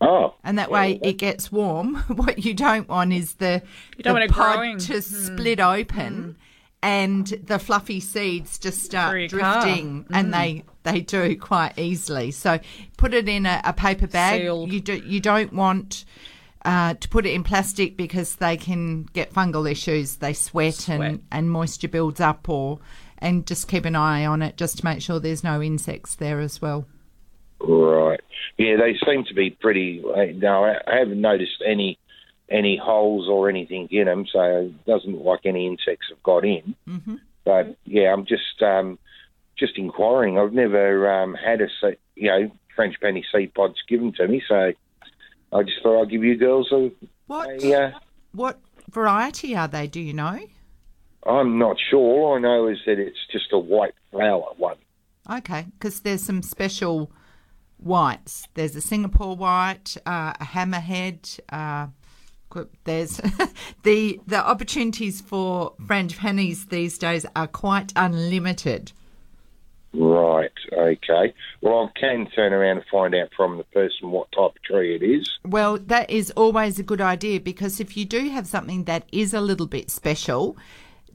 Oh. And that way it gets warm. What you don't want is the, You don't the want it pod growing. to split open and the fluffy seeds just start Through your car. drifting and they, they do quite easily. So put it in a, a paper bag. Sealed. You do, you don't want uh, to put it in plastic because they can get fungal issues. They sweat, Sweat. and and moisture builds up or and just keep an eye on it just to make sure there's no insects there as well. Right. Yeah, they seem to be pretty. No, I I haven't noticed any any holes or anything in them, so it doesn't look like any insects have got in. Mm-hmm. But yeah, I'm just um, just inquiring. I've never um, had a you know frangipani seed pods given to me, so I just thought I'd give you girls a. What a uh, what variety are they? Do you know? I'm not sure. All I know is that it's just a white flower one. Okay, because there's some special whites. There's a Singapore white, uh, a hammerhead. Uh, there's the the opportunities for frangipanis these days are quite unlimited. Right. Okay. Well, I can turn around and find out from the person what type of tree it is. Well, that is always a good idea because if you do have something that is a little bit special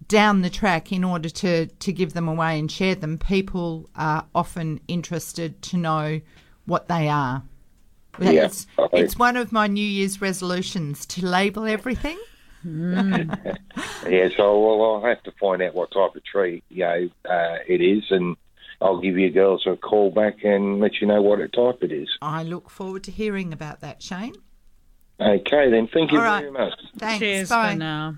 down the track in order to, to give them away and share them, people are often interested to know what they are. Yeah, It's, it's one of my New Year's resolutions to label everything. Yeah, so well, I'll have to find out what type of tree you know uh, it is, and I'll give you girls a call back and let you know what type it is. I look forward to hearing about that, Shane. Okay, then. Thank you All right. very much. Thanks. Cheers Bye. for now.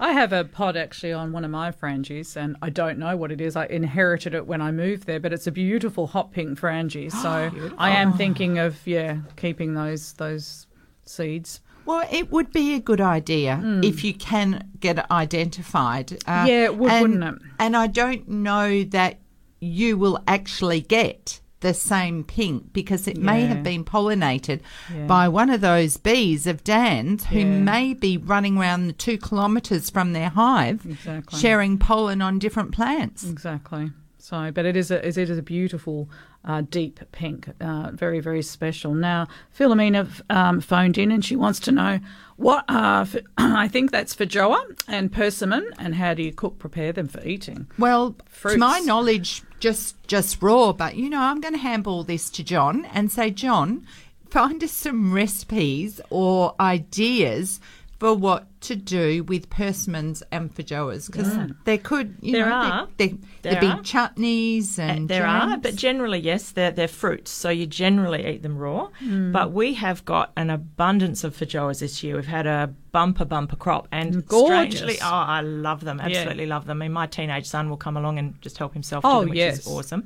I have a pod actually on one of my frangies, and I don't know what it is. I inherited it when I moved there, but it's a beautiful hot pink frangie. So I am thinking of yeah keeping those those seeds. Well, it would be a good idea if you can get it identified. Uh. Yeah, it would, and, wouldn't it? And I don't know that you will actually get the same pink because it may have been pollinated Yeah. by one of those bees of Dan's who Yeah. may be running around the two kilometres from their hive, Exactly. sharing pollen on different plants. Exactly. So, but it is a it is a beautiful uh, deep pink, uh, very very special. Now, Philomena um, phoned in and she wants to know what uh, f- I think that's feijoa and persimmon, and how do you cook prepare them for eating? Well, Fruits. to my knowledge, just just raw. But you know, I'm going to hand all this to John and say, John, find us some recipes or ideas for what to do with persimmons and feijoas because they could, you There know, are. there, there, There would be are. chutneys Uh, and there are, but generally, yes, they're, they're fruits, so you generally eat them raw. Mm. But we have got an abundance of feijoas this year. We've had a bumper, bumper crop, and Gorgeous. strangely, oh, I love them, absolutely love them. I mean, my teenage son will come along and just help himself Oh, to them, which yes. is awesome.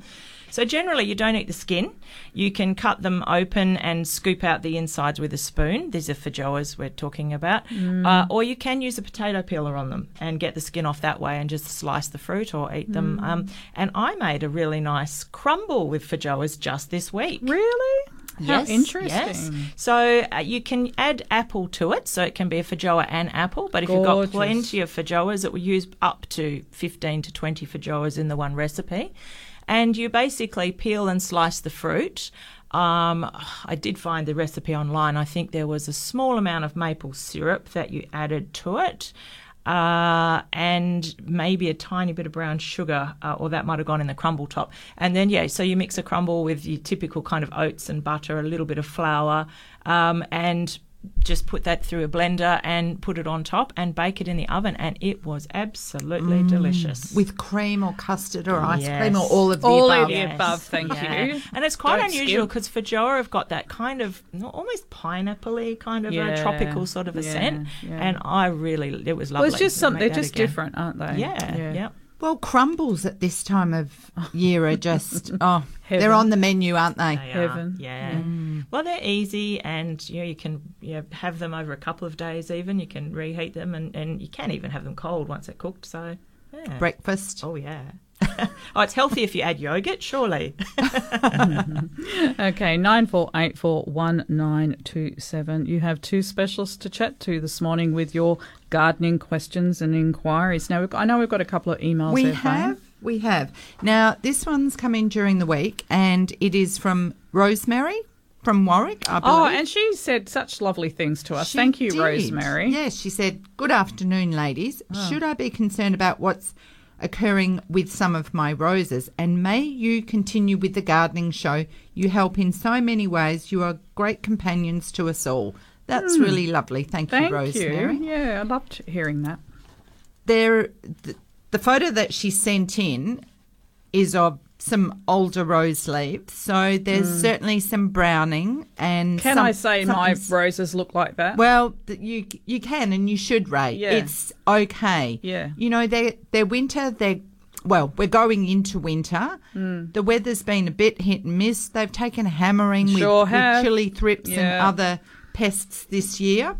So generally, you don't eat the skin. You can cut them open and scoop out the insides with a spoon. These are feijoas we're talking about. Mm. Uh, or you can use a potato peeler on them and get the skin off that way and just slice the fruit or eat them. Mm. Um, and I made a really nice crumble with feijoas just this week. Really? How Yes, interesting. Yes. So uh, you can add apple to it, so it can be a feijoa and apple. But if you've got plenty of feijoas, it will use up to 15 to 20 feijoas in the one recipe. And you basically peel and slice the fruit. Um, I did find the recipe online. I think there was a small amount of maple syrup that you added to it. Uh, and maybe a tiny bit of brown sugar, uh, or that might have gone in the crumble top. And then, yeah, so you mix a crumble with your typical kind of oats and butter, a little bit of flour, um, and just put that through a blender and put it on top and bake it in the oven. And it was absolutely mm. delicious. with cream or custard or ice Yes. cream or all of the All above. of the above, thank Yeah. you. And it's quite Don't unusual skip. because feijoa have got that kind of almost pineapple-y kind of Yeah, a tropical sort of a yeah, scent. yeah. And I really, it was lovely. Well, lovely. it's just something. They're just again. different, aren't they? Yeah, yeah. Well, crumbles at this time of year are just oh, Heaven. they're on the menu, aren't they? They are, Heaven. Yeah. Mm. Well, they're easy, and you know you can you know, have them over a couple of days. Even you can reheat them, and, and you can even have them cold once they're cooked. So, yeah. Breakfast. Oh yeah. Oh, it's healthy if you add yogurt, surely. Okay, nine four eight four one nine two seven. You have two specialists to chat to this morning with your gardening questions and inquiries. Now, we've I know we've got a couple of emails. We there, Fran. have, we have. Now, this one's come in during the week, and it is from Rosemary from Warwick. I oh, believe. Oh, and she said such lovely things to us. She Thank you, did. Rosemary. Yes, she said, Good afternoon, ladies. Oh. Should I be concerned about what's occurring with some of my roses? And may you continue with the gardening show. You help in so many ways. You are great companions to us all. That's hmm. really lovely. Thank. Thank you, Rosemary. you. Yeah, I loved hearing that. There, the, the photo that she sent in is of some older rose leaves. So there's certainly some browning and. Can some- I say my roses look like that? Well, you you can and you should, Ray. Yeah. It's okay. Yeah. You know, they're, they're winter, they're, well, we're going into winter. Hmm. The weather's been a bit hit and miss. They've taken a hammering with, Sure with have. chili thrips and other pests this year.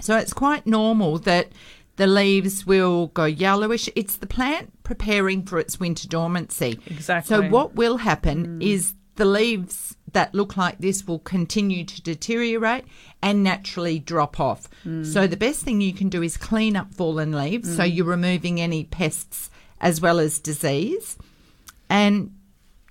So it's quite normal that the leaves will go yellowish. It's the plant preparing for its winter dormancy. Exactly. So what will happen mm. is the leaves that look like this will continue to deteriorate and naturally drop off. Mm. So the best thing you can do is clean up fallen leaves so mm. you're removing any pests as well as disease. And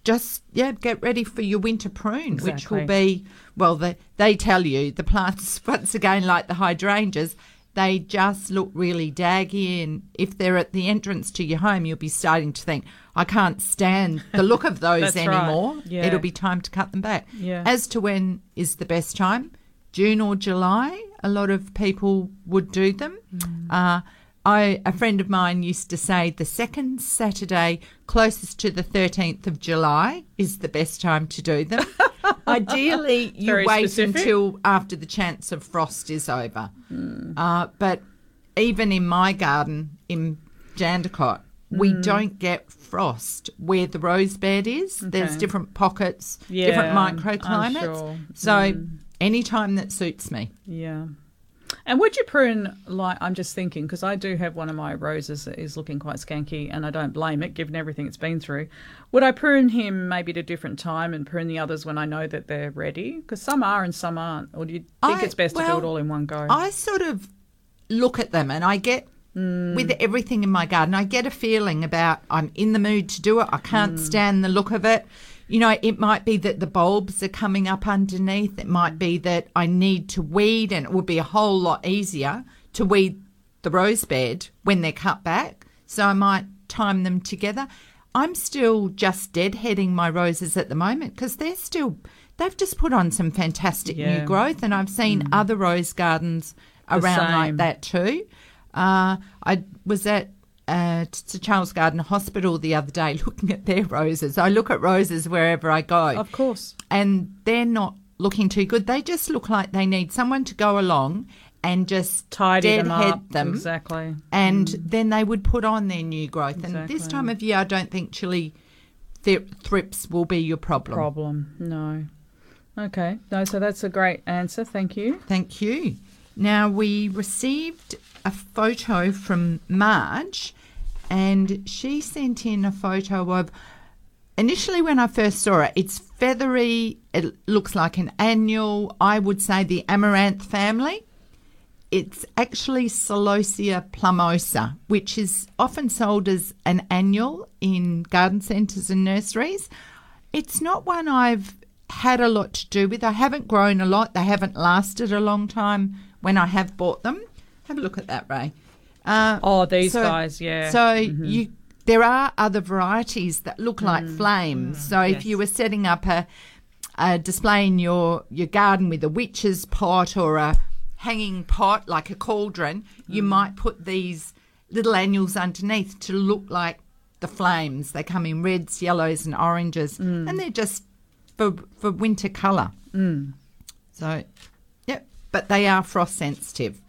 just yeah, get ready for your winter prune, which will be well. They they tell you the plants once again like the hydrangeas, they just look really daggy, and if they're at the entrance to your home, you'll be starting to think, I can't stand the look of those That's right. anymore. Yeah. It'll be time to cut them back. Yeah. As to when is the best time, June or July, a lot of people would do them. Mm. Uh, I, a friend of mine used to say the second Saturday closest to the 13th of July is the best time to do them. Ideally, you Very wait specific. until after the chance of frost is over. Hmm. Uh, but even in my garden in Jandakot, we Hmm. don't get frost where the rose bed is. There's different pockets, Yeah, different microclimates. sure. So any time that suits me. Yeah. And would you prune like I'm just thinking because I do have one of my roses that is looking quite skanky, and I don't blame it given everything it's been through. Would I prune him maybe at a different time and prune the others when I know that they're ready? Because some are and some aren't. Or do you think I- it's best to do it all in one go? I sort of look at them and I get hmm. with everything in my garden, I get a feeling about I'm in the mood to do it. I can't hmm. stand the look of it. You know, it might be that the bulbs are coming up underneath. It might be that I need to weed, and it would be a whole lot easier to weed the rose bed when they're cut back. So I might time them together. I'm still just deadheading my roses at the moment because they're still, they've just put on some fantastic Yeah. new growth. And I've seen other rose gardens around like that too. Uh, I was at uh, Sir Charles Gairdner Hospital the other day looking at their roses. I look at roses wherever I go Of course. and they're not looking too good. They just look like they need someone to go along and just Tidy them up. them, Exactly. and then they would put on their new growth. And this time of year, I don't think chili th- thrips will be your problem. Problem. No. Okay. No, so that's a great answer. Thank you. Thank you. Now we received a photo from Marge, and she sent in a photo of. Initially, when I first saw it, it's feathery. It looks like an annual. I would say the amaranth family. It's actually Celosia plumosa, which is often sold as an annual in garden centres and nurseries. It's not one I've had a lot to do with. I haven't grown a lot. They haven't lasted a long time when I have bought them. Have a look at that, Ray. Uh, Oh, these guys, yeah. So mm-hmm. you, there are other varieties that look mm. like flames. Mm. so if yes. you were setting up a, a display in your your garden with a witch's pot or a hanging pot like a cauldron, you mm. might put these little annuals underneath to look like the flames. They come in reds, yellows, and oranges, and they're just for for winter colour. So, yep, but they are frost sensitive.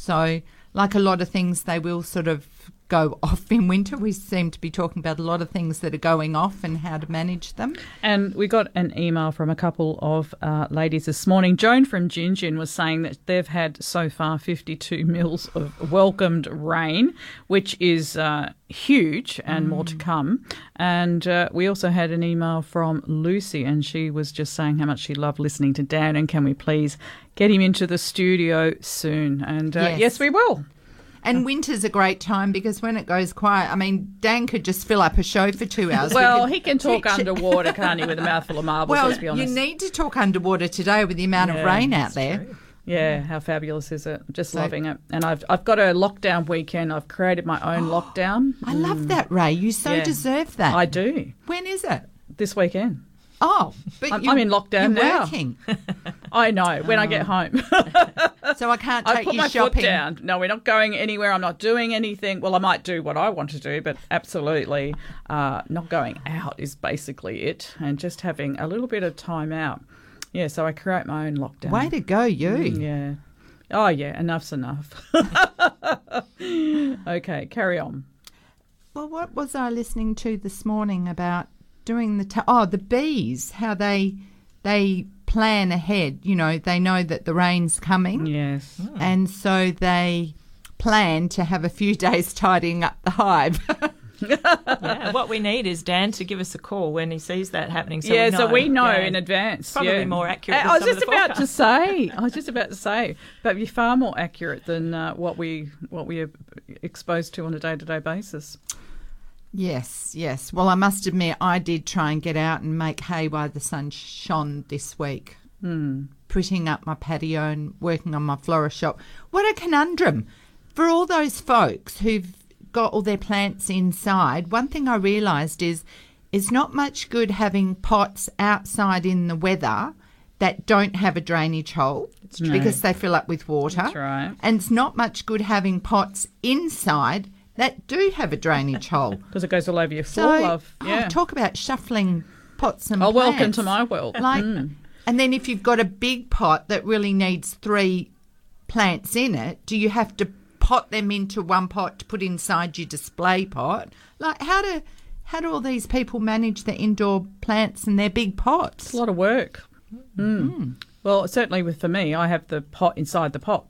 So, like a lot of things, they will sort of go off in winter. We seem to be talking about a lot of things that are going off and how to manage them. And we got an email from a couple of uh, ladies this morning. Joan from Gingin was saying that they've had so far 52 mils of welcomed rain, which is uh, huge and more to come. And uh, we also had an email from Lucy, and she was just saying how much she loved listening to Dan. And can we please get him into the studio soon? And uh, Yes. yes, we will. And winter's a great time because when it goes quiet, I mean, Dan could just fill up a show for two hours. Well, he can talk underwater, can't he, with a mouthful of marbles, Well, let's be you need to talk underwater today with the amount of rain out there. Yeah, how fabulous is it? Just So- loving it. And I've I've got a lockdown weekend. I've created my own lockdown. I love mm. that, Ray. You so Yeah. deserve that. I do when is it? this weekend. Oh, but I'm- you, I'm in lockdown you're now. working, I know when I get home. so I can't take I put you my shopping. foot down. No, we're not going anywhere. I'm not doing anything. Well, I might do what I want to do, but absolutely uh, not going out is basically it. And just having a little bit of time out. Yeah, so I create my own lockdown. Way to go, you. Mm, Yeah. Oh yeah, enough's enough. okay, carry on. Well, what was I listening to this morning about doing the ta- oh the bees? How they they plan ahead. You know, they know that the rain's coming, Yes. and so they plan to have a few days tidying up the hive. yeah, what we need is Dan to give us a call when he sees that happening. So yeah, we know. so we know Yeah. in advance. Probably yeah. more accurate I, than I was some of just the about to say. I was just about to say, but you're far more accurate than uh, what we what we are exposed to on a day to day basis. Yes, yes. Well, I must admit, I did try and get out and make hay while the sun shone this week. Hmm. Putting up my patio and working on my florist shop. What a conundrum for all those folks who've got all their plants inside. One thing I realised is it's not much good having pots outside in the weather that don't have a drainage hole because they fill up with water. That's right. And it's not much good having pots inside that do have a drainage hole. Because it goes all over your So, floor, love. oh, Yeah. talk about shuffling pots and plants. oh, welcome to my world. Like, Mm. and then if you've got a big pot that really needs three plants in it, do you have to pot them into one pot to put inside your display pot? Like, how do how do all these people manage their indoor plants and their big pots? It's a lot of work. Mm. Well, certainly with for me, I have the pot inside the pot.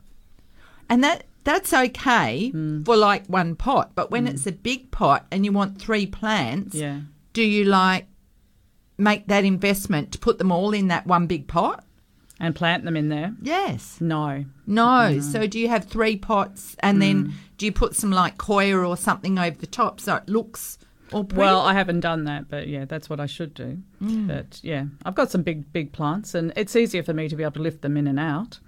And that that's okay Hmm. for like one pot, but when it's a big pot and you want three plants, Yeah. do you like make that investment to put them all in that one big pot? And plant them in there. Yes. No. No. So do you have three pots and Mm. then do you put some like coir or something over the top so it looks all pretty? Well, I haven't done that, but yeah, that's what I should do. Mm. But yeah, I've got some big, big plants, and it's easier for me to be able to lift them in and out.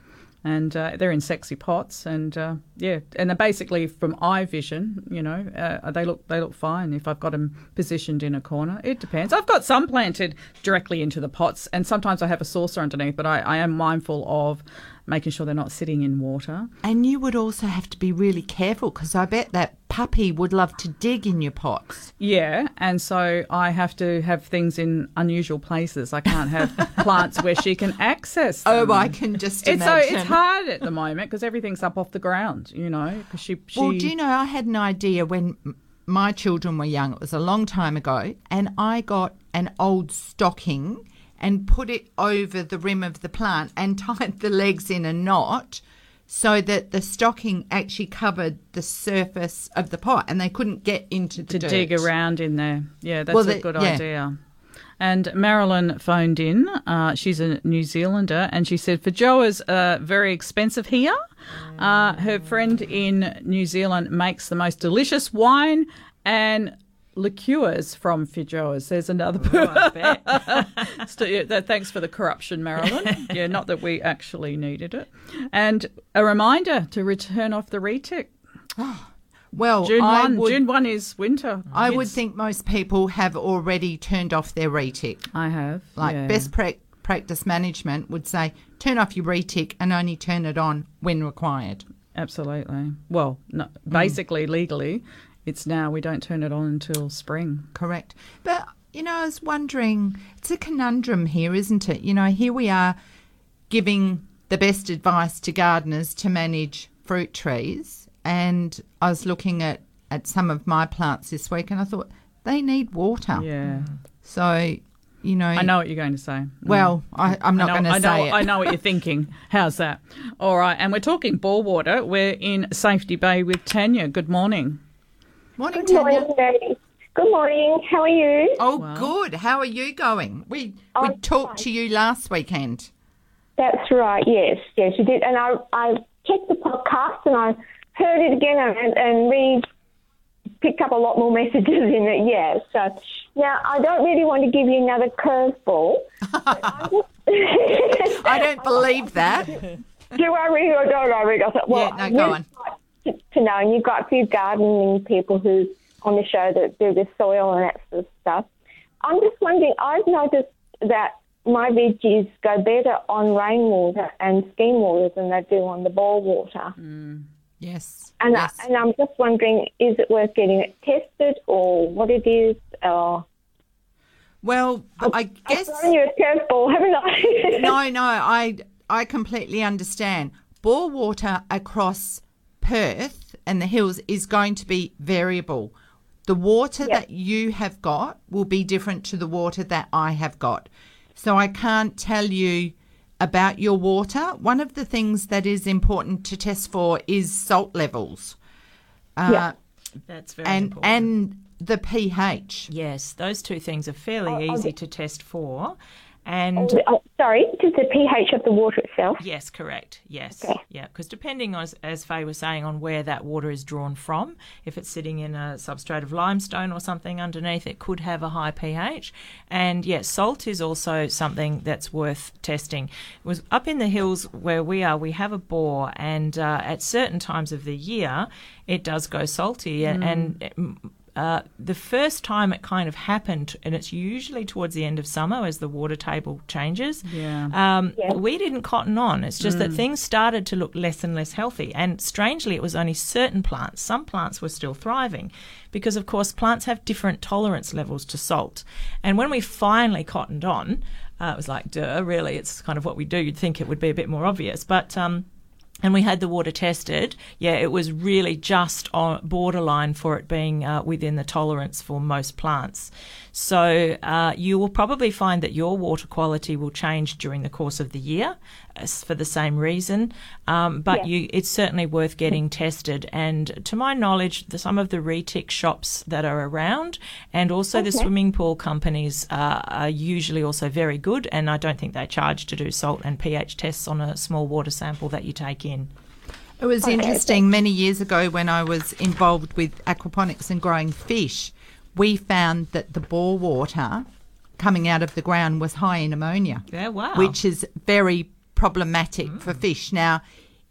And uh, they're in sexy pots, and uh, yeah, and they're basically from eye vision. You know, uh, they look they look fine if I've got them positioned in a corner. It depends. I've got some planted directly into the pots, and sometimes I have a saucer underneath. But I, I am mindful of making sure they're not sitting in water. And you would also have to be really careful because I bet that puppy would love to dig in your pots. Yeah, and so I have to have things in unusual places. I can't have plants where she can access. Oh. I can just It's so it's hard at the moment because everything's up off the ground, you know. Because she, she Well, do you know, I had an idea when my children were young. It was a long time ago, and I got an old stocking and put it over the rim of the plant and tied the legs in a knot so that the stocking actually covered the surface of the pot and they couldn't get into the to dirt. dig around in there. Yeah, that's Well, a good yeah. idea. And Marilyn phoned in. Uh, she's a New Zealander, and she said "For Feijoa's uh, very expensive here. Uh, her friend in New Zealand makes the most delicious wine and liqueurs from Feijoa's. There's another. St- yeah, thanks for the corruption, Marilyn. yeah, not that we actually needed it. And a reminder to return off the retic. Well, June I one. would, June one is winter. I would think most people have already turned off their retic. I have. Like yeah. best prac practice management would say, turn off your retic and only turn it on when required. Absolutely. Well, no, Mm. basically, legally, it's now we don't turn it on until spring. Correct. But, you know, I was wondering, it's a conundrum here, isn't it? You know, here we are giving the best advice to gardeners to manage fruit trees. And I was looking at, at some of my plants this week and I thought, they need water. Yeah. So, you know. I know what you're going to say. Mm. Well, I, I'm not going to say know, it. I know what you're thinking. How's that? All right. And we're talking bore water. We're in Safety Bay with Tanya. Good morning. Morning, Good Tanya. morning, ladies. Good morning. How are you? Oh, good. How are you going? We we I'm talked fine. to you last weekend. That's right. Yes, yes, you did. And I, I checked the podcast and I heard it again and, and re picked up a lot more messages in it. Yeah. So now I don't really want to give you another curveball. but I don't believe that. Do I read or don't I read? I thought, well, Yeah, no, go on. like To, to know, and you've got a few gardening people who on the show that do the soil and that sort of stuff. I'm just wondering. I've noticed that my veggies go better on rainwater and scheme water than they do on the bore water. Mm. Yes. And, yes. I, and I'm just wondering, is it worth getting it tested or what it is? Or well, I guess I've thrown you a curveball, haven't I? no, no. I I completely understand. Bore water across Perth and the hills is going to be variable. The water that you have got will be different to the water that I have got. So I can't tell you about your water. One of the things that is important to test for is salt levels. Uh, Yeah. That's very and important. and the pH. yes, those two things are fairly Oh, easy to test for. And Oh, sorry, just the pH of the water itself. Yes, correct. Yes. Okay. Yeah, because depending on, as Faye was saying, on where that water is drawn from, if it's sitting in a substrate of limestone or something underneath, it could have a high pH. And yes, salt is also something that's worth testing. It was up in the hills where we are, we have a bore, and uh, at certain times of the year, it does go salty. And, and uh, the first time it kind of happened, and it's usually towards the end of summer as the water table changes. Yeah. Um, We didn't cotton on. It's just that things started to look less and less healthy. And strangely, it was only certain plants. Some plants were still thriving because, of course, plants have different tolerance levels to salt. And when we finally cottoned on, uh, it was like, duh, really, it's kind of what we do. You'd think it would be a bit more obvious. But. Um, and we had the water tested. Yeah, it was really just on borderline for it being uh, within the tolerance for most plants. So uh, you will probably find that your water quality will change during the course of the year as for the same reason. Um, but you, it's certainly worth getting tested. And to my knowledge, the, some of the retic shops that are around and also the swimming pool companies uh, are usually also very good. And I don't think they charge to do salt and pH tests on a small water sample that you take in. It was interesting many years ago when I was involved with aquaponics and growing fish. We found that the bore water coming out of the ground was high in ammonia. Yeah, wow. Which is very problematic mm. for fish. Now,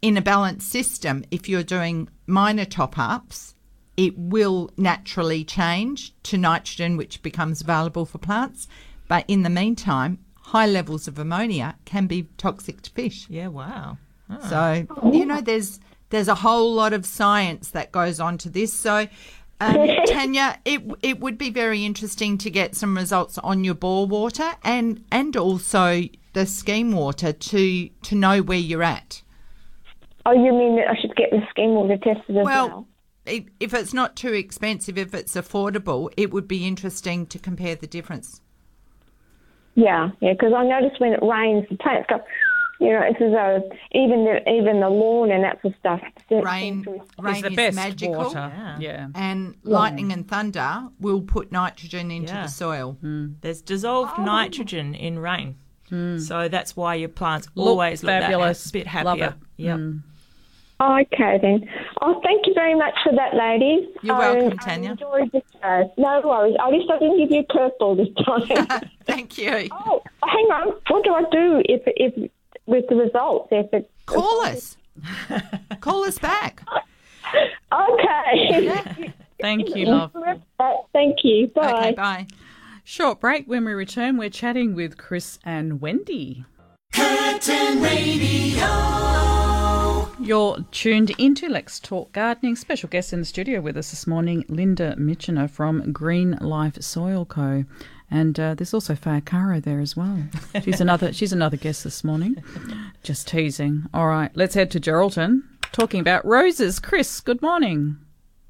in a balanced system, if you're doing minor top ups, it will naturally change to nitrogen, which becomes available for plants. But in the meantime, high levels of ammonia can be toxic to fish. Yeah, wow. Ah. So you know, there's there's a whole lot of science that goes on to this. So. Um, Tanya, it it would be very interesting to get some results on your bore water and and also the scheme water to to know where you're at. Oh, you mean that I should get the scheme water tested as well? Well, if it's not too expensive, if it's affordable, it would be interesting to compare the difference. Yeah, yeah, because I noticed when it rains, the plants go, you know, it's as though even the even the lawn and that sort of stuff. Rain, rain It's the is best magical, water. Yeah. Yeah. and lightning and thunder will put nitrogen into Yeah. the soil. Mm. There's dissolved oh. nitrogen in rain. Mm. So that's why your plants Look always look fabulous. that ha- bit Love happier. it. Yep. Mm. Oh, okay then. Oh, thank you very much for that, ladies. You're I- welcome, um, I Tanya. enjoyed the show. No worries. At least I didn't give you a curveball this time. Thank you. oh, hang on. What do I do if if with the results? If it Call us. Call us back. Okay. Thank you, love. Thank you. Bye. Okay, bye. Short break. When we return, we're chatting with Chris and Wendy. Curtin Radio. You're tuned into Let's Talk Gardening. Special guest in the studio with us this morning, Linda Mitchener from Green Life Soil Co. And uh, there's also Faye Caro there as well. She's another. She's another guest this morning. Just teasing. All right, let's head to Geraldton. Talking about roses. Chris, good morning.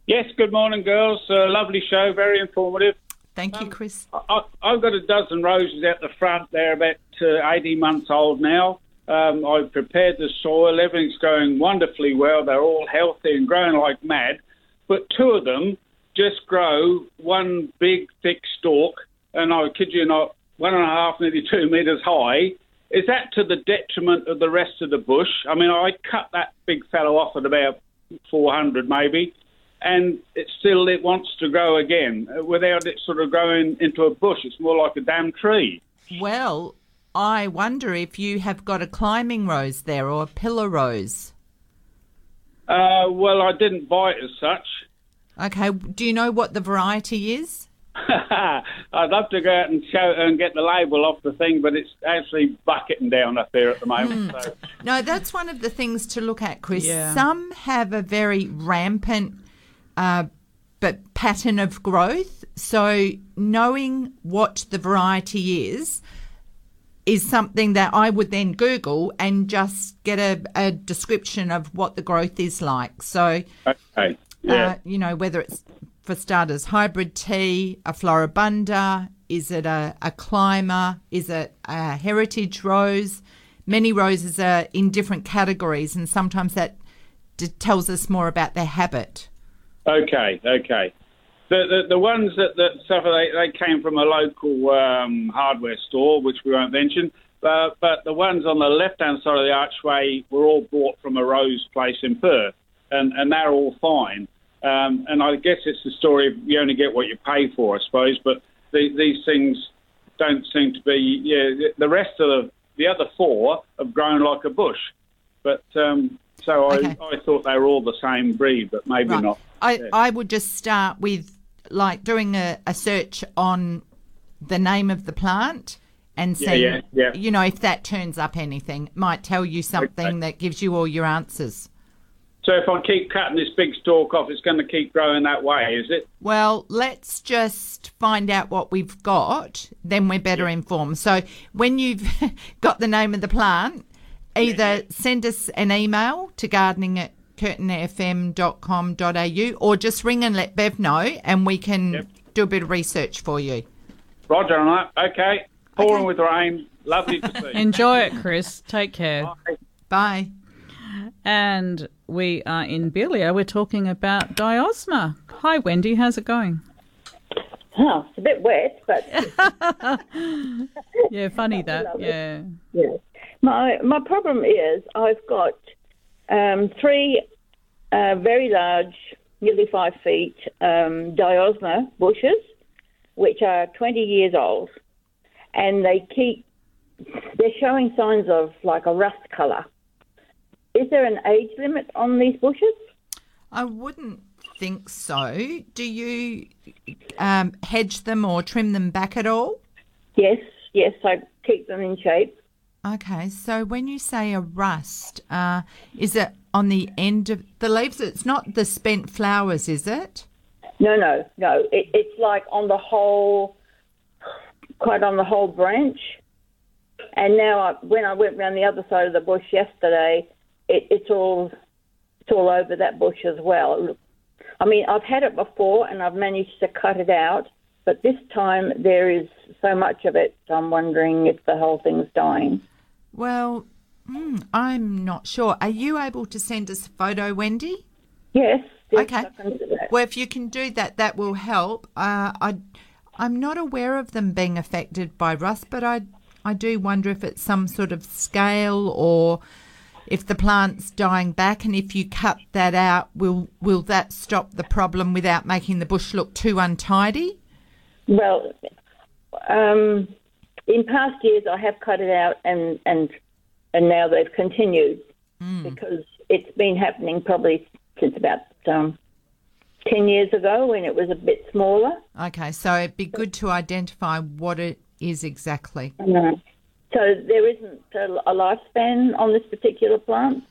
Yes, good morning, girls. Uh, lovely show, very informative. Thank you, Chris. I, I've got a dozen roses out the front. They're about uh, 18 months old now. Um, I've prepared the soil. Everything's going wonderfully well. They're all healthy and growing like mad. But two of them just grow one big, thick stalk, and I kid you not, one and a half, nearly two metres high. Is that to the detriment of the rest of the bush? I mean, I cut that big fellow off at about 400 maybe, and it still it wants to grow again uh, without it sort of growing into a bush. It's more like a damn tree. Well, I wonder if you have got a climbing rose there or a pillar rose. Uh, well, I didn't buy it as such. Okay, do you know what the variety is? I'd love to go out and show and get the label off the thing, but it's actually bucketing down up there at the moment. So. No, that's one of the things to look at, Chris. Yeah. Some have a very rampant uh, but pattern of growth. So knowing what the variety is is something that I would then Google and just get a, a description of what the growth is like. So Okay. Yeah. uh, you know, whether it's for starters, hybrid tea, a floribunda, is it a, a climber, is it a heritage rose? Many roses are in different categories, and sometimes that d- tells us more about their habit. Okay, okay. The, the the ones that that suffer they, they came from a local um, hardware store, which we won't mention. Uh, but the ones on the left hand side of the archway were all bought from a rose place in Perth, and and they're all fine. Um, and I guess it's the story of you only get what you pay for, I suppose. But the, these things don't seem to be. Yeah, the rest of the the other four have grown like a bush. But um, so Okay. I, I thought they were all the same breed, but maybe Right. not. I, Yeah. I would just start with like doing a, a search on the name of the plant and see, yeah, yeah. you know, if that turns up anything, it might tell you something Okay. that gives you all your answers. So if I keep cutting this big stalk off, it's going to keep growing that way, is it? Well, let's just find out what we've got, then we're better informed. So when you've got the name of the plant, either send us an email to gardening at curtinfm.com.au or just ring and let Bev know and we can Yep. do a bit of research for you. Roger on that. Okay. Pouring Okay. with rain. Lovely to see. Enjoy it, Chris. Take care. Bye. Bye. And we are in Beeliar. We're talking about diosma. Hi, Wendy. How's it going? Oh, it's a bit wet, but Yeah, funny that. Yeah. yeah. My my problem is I've got um, three uh, very large, nearly five feet um, diosma bushes, which are 20 years old, and they keep they're showing signs of like a rust colour. Is there an age limit on these bushes? I wouldn't think so. Do you um, hedge them or trim them back at all? Yes, yes, I keep them in shape. Okay, so when you say a rust, uh, is it on the end of the leaves? It's not the spent flowers, is it? No, no, no. It, it's like on the whole, quite on the whole branch. And now, I, when I went round the other side of the bush yesterday, it, it's all it's all over that bush as well. I mean, I've had it before, and I've managed to cut it out, but this time there is so much of it. I'm wondering if the whole thing's dying. Well, mm, I'm not sure. Are you able to send us a photo, Wendy? Yes. yes, Okay. I can do that. Well, if you can do that, that will help. Uh, I, I'm not aware of them being affected by rust, but I, I do wonder if it's some sort of scale or if the plant's dying back. And if you cut that out, will will that stop the problem without making the bush look too untidy? Well, um, in past years I have cut it out, and and and now they've continued because it's been happening probably since about um, ten years ago when it was a bit smaller. Okay, so it'd be good to identify what it is exactly. No. So there isn't a, a lifespan on this particular plant.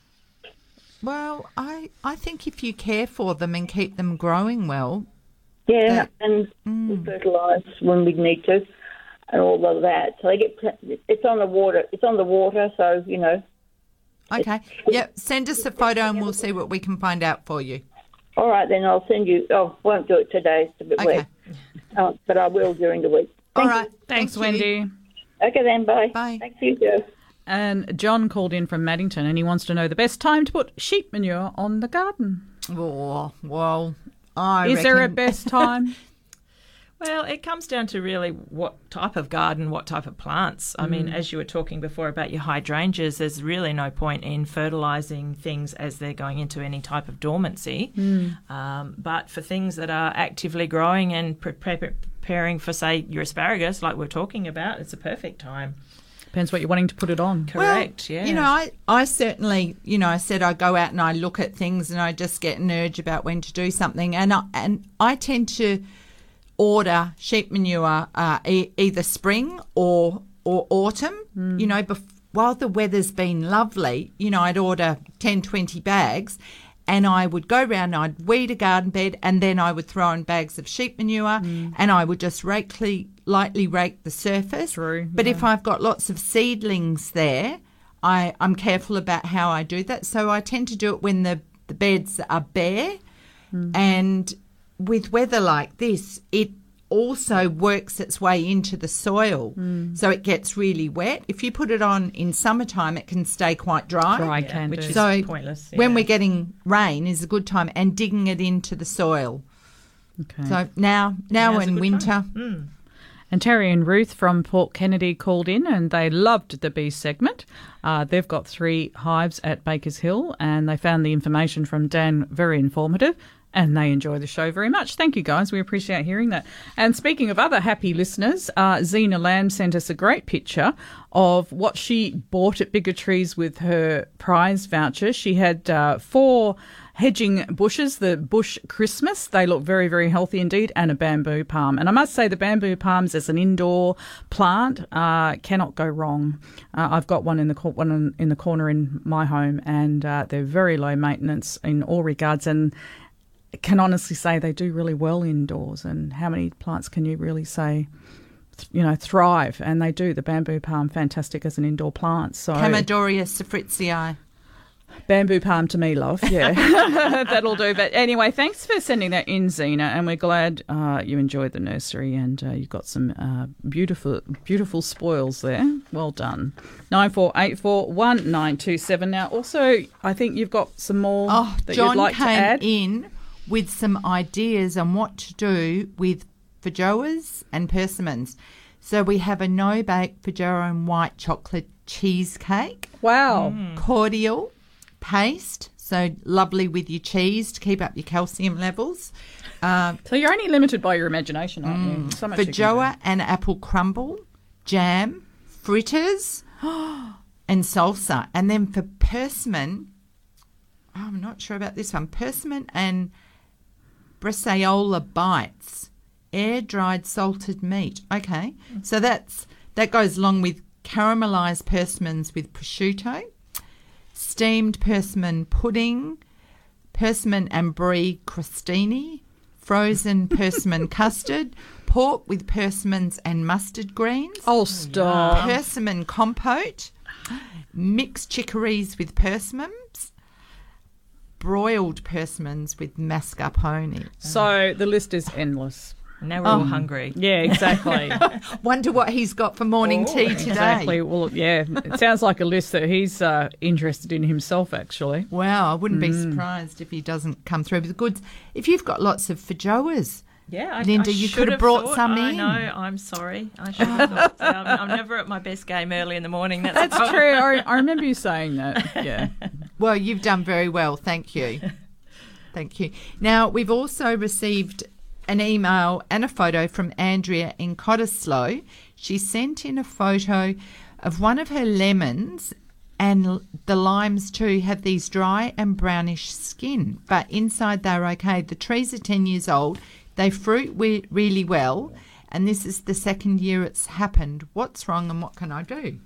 Well, I I think if you care for them and keep them growing well, Yeah, That- and we fertilise when we need to, and all of that. So they get it's on the water. It's on the water, so you know. okay. Yep, send us a photo and we'll see what we can find out for you. All right, then I'll send you. Oh, won't do it today. It's a bit Okay. wet, uh, but I will during the week. All right. Thanks, Thank you. Wendy. Okay, then. Bye. Bye. Thank you, Joe. And John called in from Maddington and he wants to know the best time to put sheep manure on the garden. Oh, well, I Is there a best time? Well, it comes down to really what type of garden, what type of plants. I mean, as you were talking before about your hydrangeas, there's really no point in fertilising things as they're going into any type of dormancy. Um, but for things that are actively growing and pre- pre- preparing for, say, your asparagus, like we're talking about, it's a perfect time. Depends what you're wanting to put it on. Correct, yeah. You know, I, I certainly, you know, I said I go out and I look at things and I just get an urge about when to do something. And I, and I tend to order sheep manure uh, e- either spring or or autumn. You know, bef- while the weather's been lovely, you know, I'd order 10, 20 bags and I would go round, I'd weed a garden bed and then I would throw in bags of sheep manure mm. and I would just rakely, lightly rake the surface. True, But if I've got lots of seedlings there, I, I'm careful about how I do that. So I tend to do it when the, the beds are bare. Mm. And with weather like this, it also works its way into the soil. So it gets really wet. If you put it on in summertime, it can stay quite dry. Dry Yeah, can which do. is So pointless. when we're getting rain is a good time and digging it into the soil. Okay. So now now Now's in winter. time. And Terry and Ruth from Port Kennedy called in and they loved the bee segment. Uh, they've got three hives at Baker's Hill and they found the information from Dan very informative and they enjoy the show very much. Thank you guys. We appreciate hearing that. And speaking of other happy listeners, uh, Zena Lamb sent us a great picture of what she bought at Bigger Trees with her prize voucher. She had uh, four hedging bushes, the bush Christmas. They look very, very healthy indeed, and a bamboo palm. And I must say, the bamboo palms as an indoor plant uh, cannot go wrong. Uh, I've got one in the cor- one in the corner in my home, and uh, they're very low maintenance in all regards, and can honestly say they do really well indoors. And how many plants can you really say? You know, thrive, and they do. The bamboo palm, fantastic as an indoor plant. So Chamaedorea seifrizii. Bamboo palm to me, love. Yeah, that'll do. But anyway, thanks for sending that in, Zena, and we're glad uh, you enjoyed the nursery and uh, you've got some uh, beautiful, beautiful spoils there. Well done. Nine four eight four one nine two seven. Now, also, I think you've got some more Oh, that John you'd like came to add. in with some ideas on what to do with feijoas and persimmons. So we have a no bake feijoa and white chocolate cheesecake, Wow. cordial paste. So lovely with your cheese to keep up your calcium levels. Uh, So you're only limited by your imagination, aren't you? So much you can do. feijoa and apple crumble, jam, fritters, and salsa. And then for persimmon, oh, I'm not sure about this one. Persimmon and bresaola bites, air dried salted meat. Okay, so that's that goes along with caramelised persimmons with prosciutto, steamed persimmon pudding, persimmon and brie crostini, frozen persimmon custard, pork with persimmons and mustard greens. Oh, stop. Persimmon compote, mixed chicories with persimmons, broiled persimmons with mascarpone. So the list is endless. Now we're all hungry. Yeah, exactly. Wonder what he's got for morning tea today. exactly. Well, yeah, it sounds like a list that he's uh, interested in himself, actually. Wow, I wouldn't be surprised if he doesn't come through with the goods. If you've got lots of feijoas, Yeah, I, Linda, I you could have brought thought- some I in. know. I'm sorry. I should have thought. so. I'm, I'm never at my best game early in the morning. That's, That's true. I, I remember you saying that. Yeah. Well, you've done very well. Thank you. Thank you. Now, we've also received an email and a photo from Andrea in Cottesloe. She sent in a photo of one of her lemons, and the limes too have these dry and brownish skin, but inside they're okay. The trees are 10 years old, they fruit we- really well, and this is the second year it's happened. What's wrong and what can I do?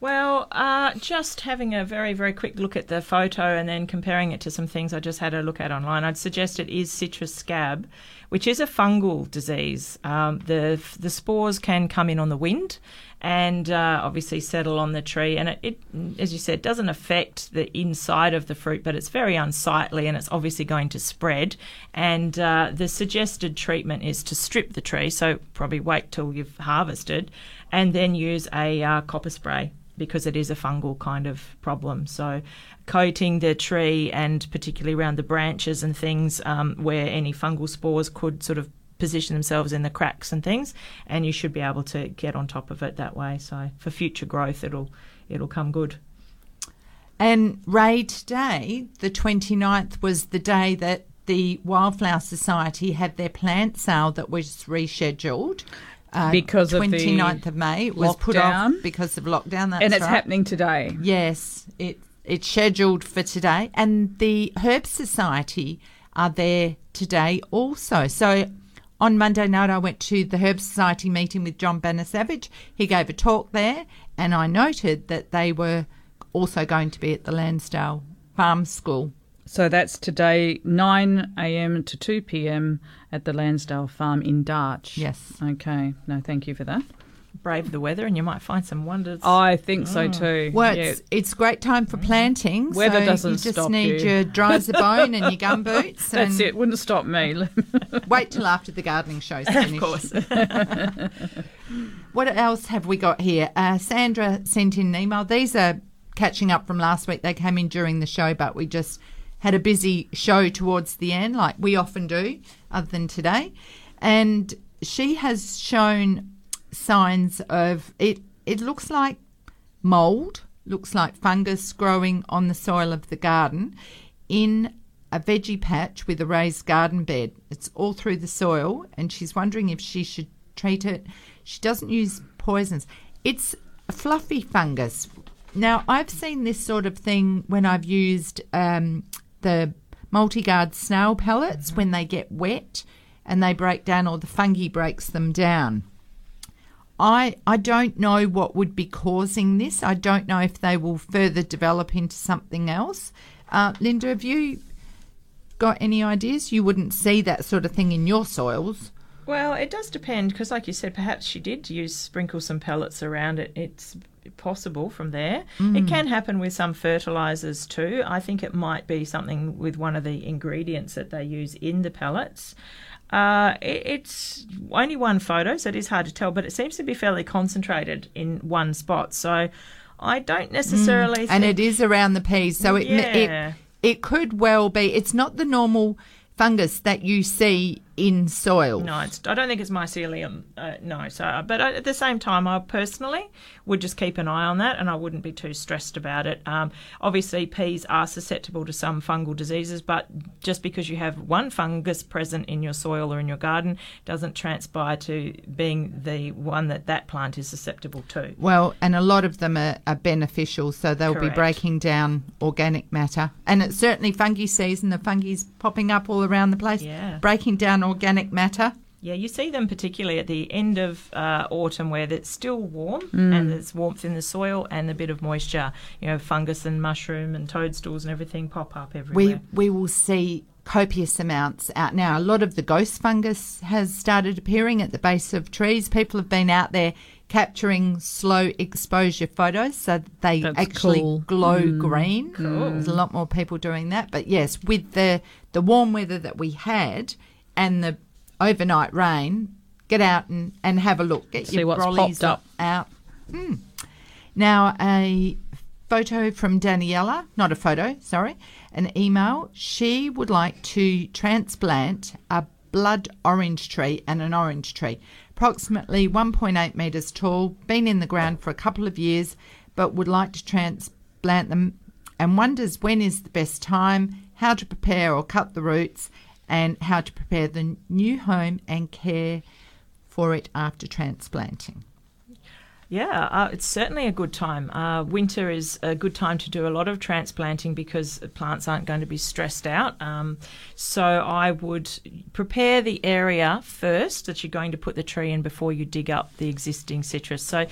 Well, uh, just having a very, very quick look at the photo and then comparing it to some things I just had a look at online, I'd suggest it is citrus scab, which is a fungal disease. Um, the the spores can come in on the wind and uh, obviously settle on the tree, and it, it, as you said, doesn't affect the inside of the fruit, but it's very unsightly and it's obviously going to spread. And uh, the suggested treatment is to strip the tree, so probably wait till you've harvested, and then use a uh, copper spray because it is a fungal kind of problem. So, coating the tree and particularly around the branches and things um, where any fungal spores could sort of position themselves in the cracks and things, and you should be able to get on top of it that way. So, for future growth, it'll it'll come good. And Ray, today, the 29th, was the day that the Wildflower Society had their plant sale that was rescheduled. Uh, Because of the 29th of May. It was put off because of lockdown. That's and it's right. happening today. Yes, it it's scheduled for today, and the Herb Society are there today also. So on Monday night, I went to the Herb Society meeting with John Banner Savage. He gave a talk there, and I noted that they were also going to be at the Landsdale Farm School. So that's today, 9 a.m. to 2 p.m. at the Landsdale Farm in Darch. Yes. Okay. No, thank you for that. Brave the weather, and you might find some wonders. I think so too. Well, Yeah. it's, it's great time for planting. Weather so doesn't you just stop need you. your dry as a bone and your gum boots. That's and it. Wouldn't stop me. Wait till after the gardening show's finished. of course. What else have we got here? Uh, Sandra sent in an email. These are catching up from last week. They came in during the show, but we just had a busy show towards the end, like we often do, other than today. And she has shown signs of it. It looks like mold, looks like fungus growing on the soil of the garden in a veggie patch with a raised garden bed. It's all through the soil, and she's wondering if she should treat it. She doesn't use poisons. It's a fluffy fungus. Now, I've seen this sort of thing when I've used um, the multi-guard snail pellets when they get wet and they break down, or the fungi breaks them down. I I don't know what would be causing this. I don't know if they will further develop into something else. Uh, Linda, have you got any ideas? You wouldn't see that sort of thing in your soils. Well, it does depend because, like you said, perhaps she did use sprinkle some pellets around it. It's possible from there. It can happen with some fertilizers too. I think it might be something with one of the ingredients that they use in the pellets. Uh, it, it's only one photo, so it is hard to tell, but it seems to be fairly concentrated in one spot. So I don't necessarily. and think- it is around the peas, so it Yeah. it it could well be. It's not the normal fungus that you see in soil. No, it's, I don't think it's mycelium. Uh, no, so but I, at the same time, I personally would just keep an eye on that, and I wouldn't be too stressed about it. Um, obviously, peas are susceptible to some fungal diseases, but just because you have one fungus present in your soil or in your garden doesn't transpire to being the one that that plant is susceptible to. Well, and a lot of them are, are beneficial, so they'll Correct. be breaking down organic matter. And it's certainly fungi season. The fungi's popping up all around the place, Yeah. breaking down organic matter. Yeah, you see them particularly at the end of uh, autumn where it's still warm Mm. and there's warmth in the soil and a bit of moisture. You know, fungus and mushroom and toadstools and everything pop up everywhere. we we will see copious amounts out now. A lot of the ghost fungus has started appearing at the base of trees. People have been out there capturing slow exposure photos so that they That's actually cool. glow Mm. green. There's a lot more people doing that. But yes, with the the warm weather that we had and the overnight rain, get out and, and have a look. Get See your what's brollies popped up. out. Hmm. Now, a photo from Daniela, not a photo, sorry, an email. She would like to transplant a blood orange tree and an orange tree, approximately 1.8 metres tall, been in the ground for a couple of years, but would like to transplant them and wonders when is the best time, how to prepare or cut the roots, and how to prepare the new home and care for it after transplanting. Yeah, uh, it's certainly a good time. Uh, winter is a good time to do a lot of transplanting because plants aren't going to be stressed out. Um, so I would prepare the area first that you're going to put the tree in before you dig up the existing citrus. So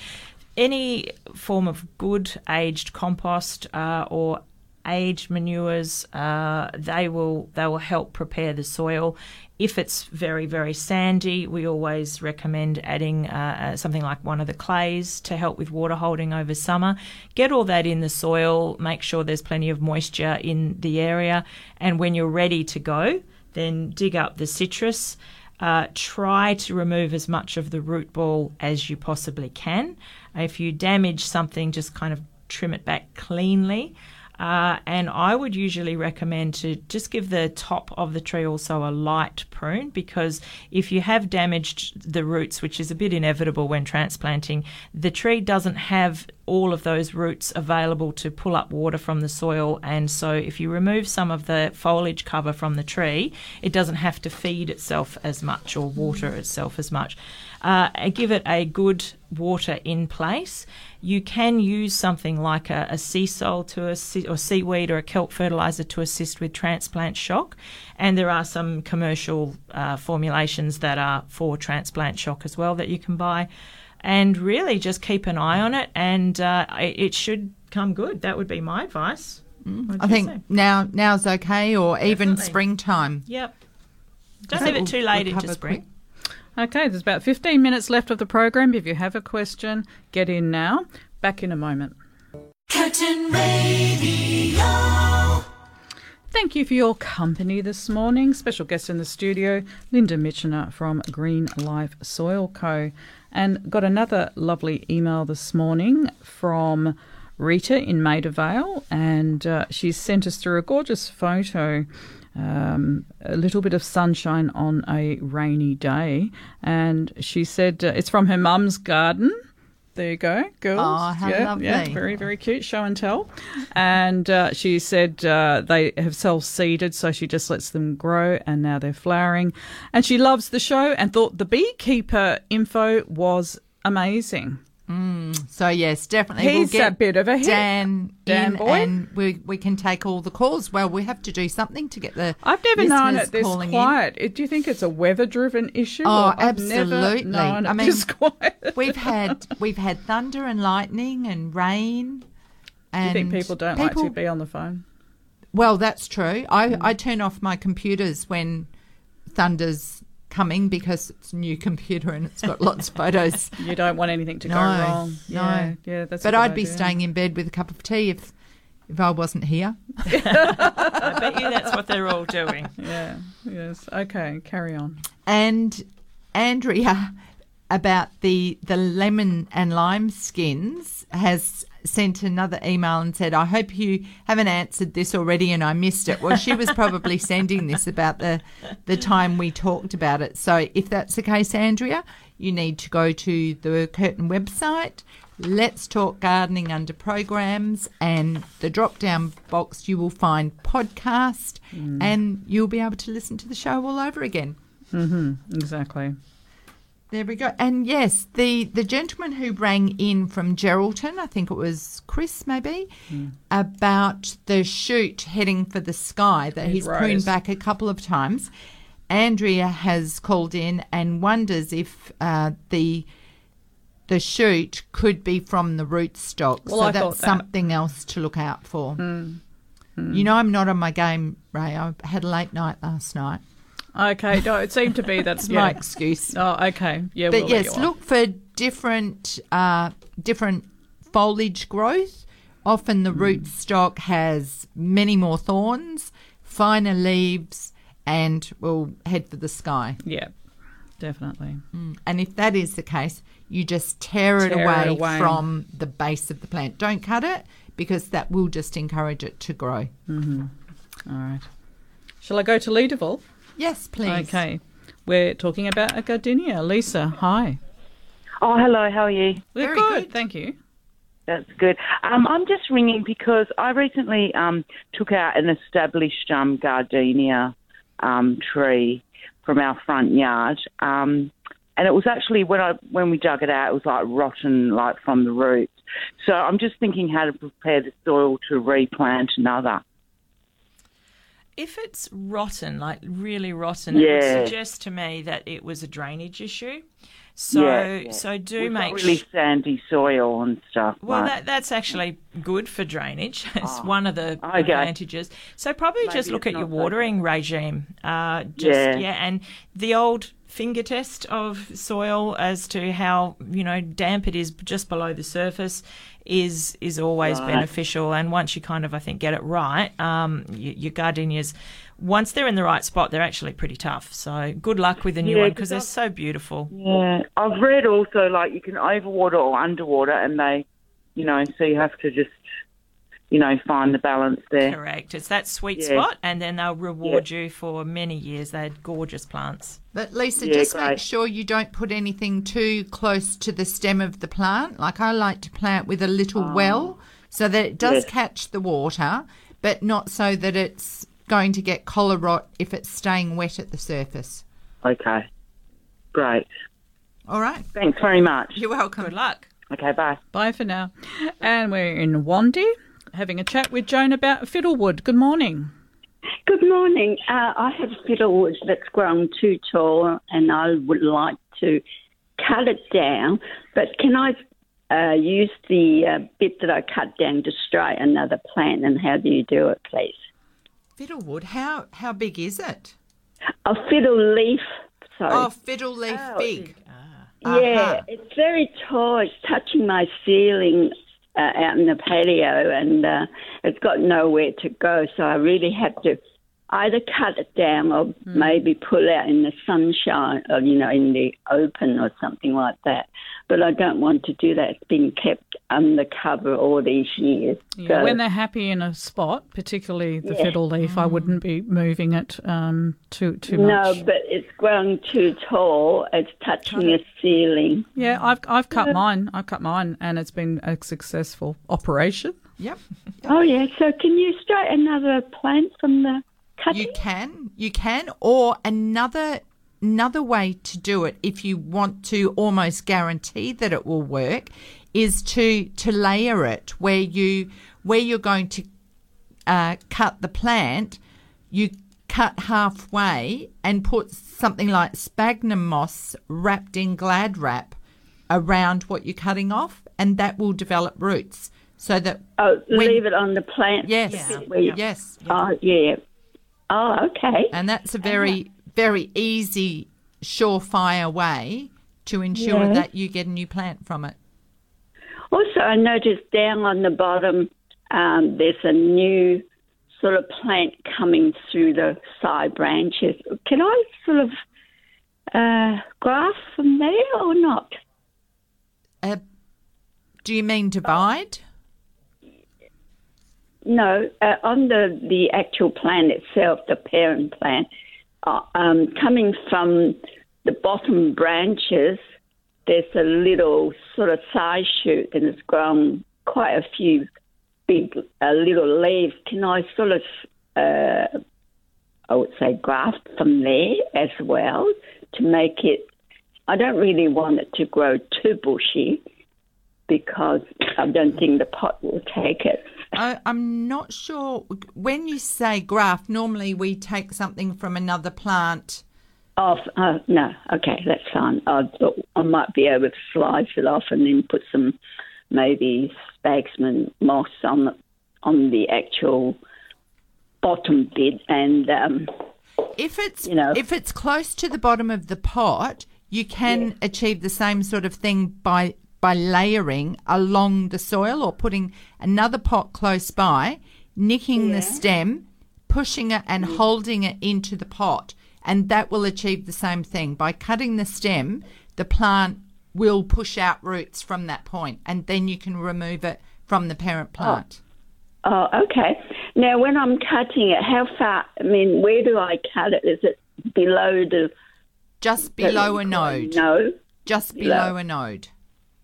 any form of good aged compost uh, or aged manures, uh, they will they will help prepare the soil. If it's very very sandy, we always recommend adding uh, uh, something like one of the clays to help with water holding over summer. Get all that in the soil. Make sure there's plenty of moisture in the area, and when you're ready to go, then dig up the citrus. Uh, try to remove as much of the root ball as you possibly can. If you damage something, just kind of trim it back cleanly. Uh, and I would usually recommend to just give the top of the tree also a light prune because if you have damaged the roots, which is a bit inevitable when transplanting, the tree doesn't have all of those roots available to pull up water from the soil. And so if you remove some of the foliage cover from the tree, it doesn't have to feed itself as much or water itself as much. Uh, give it a good water in place. You can use something like a, a sea salt to assist, or seaweed or a kelp fertilizer to assist with transplant shock. And there are some commercial uh, formulations that are for transplant shock as well that you can buy. And really just keep an eye on it, and uh, it, should come good. That would be my advice. What'd I think say? now now's okay, or even springtime. Yep. Don't leave it too late into spring. Okay, there's about 15 minutes left of the program. If you have a question, get in now. Back in a moment. Curtin Radio. Thank you for your company this morning. Special guest in the studio, Linda Mitchener from Green Life Soil Co. And got another lovely email this morning from Rita in Maida Vale, and uh, she's sent us through a gorgeous photo. Um, a little bit of sunshine on a rainy day, and she said uh, it's from her mum's garden. There you go, girls. Oh, how yeah, lovely. Yeah, very, very cute. Show and tell. And uh, she said uh, they have self seeded, so she just lets them grow, and now they're flowering. And she loves the show and thought the beekeeper info was amazing. Mm, so yes, definitely. He's we'll get a bit of a hit. Dan, Dan boy. and we we can take all the calls. Well, we have to do something to get the. I've never known it this calling in. quiet. Do you think it's a weather driven issue? Oh, or I've never absolutely. I mean, quiet. We've had we've had thunder and lightning and rain. Do you think people don't like to be on the phone? Well, that's true. I, hmm. I turn off my computers when thunder's coming because it's a new computer and it's got lots of photos. You don't want anything to no, go wrong. No, Yeah, yeah that's. But I'd be idea. staying in bed with a cup of tea if if I wasn't here. I bet you that's what they're all doing. Yeah. Yes. Okay. Carry on. And Andrea, about the the lemon and lime skins, has sent another email and said, "I hope you haven't answered this already and I missed it." Well, she was probably sending this about the the time we talked about it. So if that's the case, Andrea, you need to go to the Curtin website. Let's Talk Gardening under programs, and the drop down box you will find podcast, and you'll be able to listen to the show all over again. Mm-hmm. Exactly. There we go. And yes, the the gentleman who rang in from Geraldton, I think it was Chris maybe, hmm. about the shoot heading for the sky that he's pruned back a couple of times. Andrea has called in and wonders if uh, the the shoot could be from the rootstock. Well, so I that's that. something else to look out for. Hmm. Hmm. You know, I'm not on my game, Ray. I had a late night last night. Okay, no, it seemed to be that's That's my excuse. Oh, okay. Yeah, but we'll yes, look for different uh, different foliage growth. Often the Hmm. rootstock has many more thorns, finer leaves, and will head for the sky. Yeah, definitely. And if that is the case, you just tear, it, away it away. from the base of the plant. Don't cut it because that will just encourage it to grow. All right. Shall I go to Leederville? Yes, please. Okay. We're talking about a gardenia. Lisa, hi. Oh, hello. How are you? We're Very good, good. thank you. That's good. Um, I'm just ringing because I recently um, took out an established um, gardenia um, tree from our front yard, um, and it was actually when I when we dug it out, it was like rotten, like from the roots. So I'm just thinking how to prepare the soil to replant another. If it's rotten, like really rotten, it Yeah. would suggest to me that it was a drainage issue. So, Yeah, yeah. so do We've make really sh- sandy soil and stuff. Well, like- that, that's actually good for drainage. It's one of the Oh, Okay. advantages. So probably just look at your watering regime. Uh, just Yeah. and the old finger test of soil as to how you know damp it is just below the surface is is always Right. beneficial. And once you kind of I think get it right, um, y- your gardenias. Once they're in the right spot, they're actually pretty tough. So good luck with the new Yeah, one because they're so beautiful. Yeah, I've read also like you can overwater or underwater, and they, you know, so you have to just, you know, find the balance there. Correct. It's that sweet Yeah. spot, and then they'll reward you for many years. They're gorgeous plants. But Lisa, Yeah, just make sure you don't put anything too close to the stem of the plant. Like I like to plant with a little ah. well so that it does Yes. catch the water, but not so that it's going to get collar rot if it's staying wet at the surface. Okay, great. All right. Thanks very much. You're welcome. Good luck. Okay, bye. Bye for now. And we're in Wandi having a chat with Joan about fiddlewood. Good morning. Good morning. Uh, I have fiddlewood that's grown too tall, and I would like to cut it down. But can I uh, use the uh, bit that I cut down to straight another plant? And how do you do it, please? Fiddlewood, how how big is it? A fiddle leaf. Sorry. Oh, fiddle leaf Oh, big. Yeah, it's very tall. It's touching my ceiling uh, out in the patio, and uh, it's got nowhere to go. So I really have to either cut it down or maybe pull out in the sunshine, or you know, in the open or something like that. But I don't want to do that. It's been kept undercover all these years. Yeah, so, when they're happy in a spot, particularly the Yeah. fiddle leaf, I wouldn't be moving it um, too too no, but it's grown too tall. It's touching the ceiling. Yeah, I've I've cut mine. I've cut mine, and it's been a successful operation. Yep. Oh yeah. So can you start another plant from the cutting? You can, you can, or another another way to do it if you want to almost guarantee that it will work is to to layer it where you where you're going to uh, cut the plant, you cut halfway and put something like sphagnum moss wrapped in glad wrap around what you're cutting off, and that will develop roots. So that Oh, when- leave it on the plant. Yes, Yeah. Yes, Oh, yeah. Oh, okay. and that's a very very easy, surefire way to ensure Yeah. that you get a new plant from it. Also, I noticed down on the bottom um, there's a new sort of plant coming through the side branches. Can I sort of uh, graft from there or not? Uh, do you mean divide? No, uh, on the, the actual plant itself, the parent plant, uh, um, coming from the bottom branches, there's a little sort of side shoot and it's grown quite a few big uh, little leaves. Can I sort of, uh, I would say, graft from there as well to make it? I don't really want it to grow too bushy because I don't think the pot will take it. I, I'm not sure. When you say graft, normally we take something from another plant Oh, uh, no. Okay, that's fine. I thought I might be able to slice it off and then put some maybe spagsman moss on the, on the actual bottom bit and um, If it's You know. if it's close to the bottom of the pot, you can achieve the same sort of thing by by layering along the soil or putting another pot close by, nicking the stem, pushing it and mm. holding it into the pot, and that will achieve the same thing. By cutting the stem, the plant will push out roots from that point, and then you can remove it from the parent oh. plant. Oh, okay. Now, when I'm cutting it, how far? I mean, where do I cut it? Is it below the? Just below a node. No. Just Below. below a node.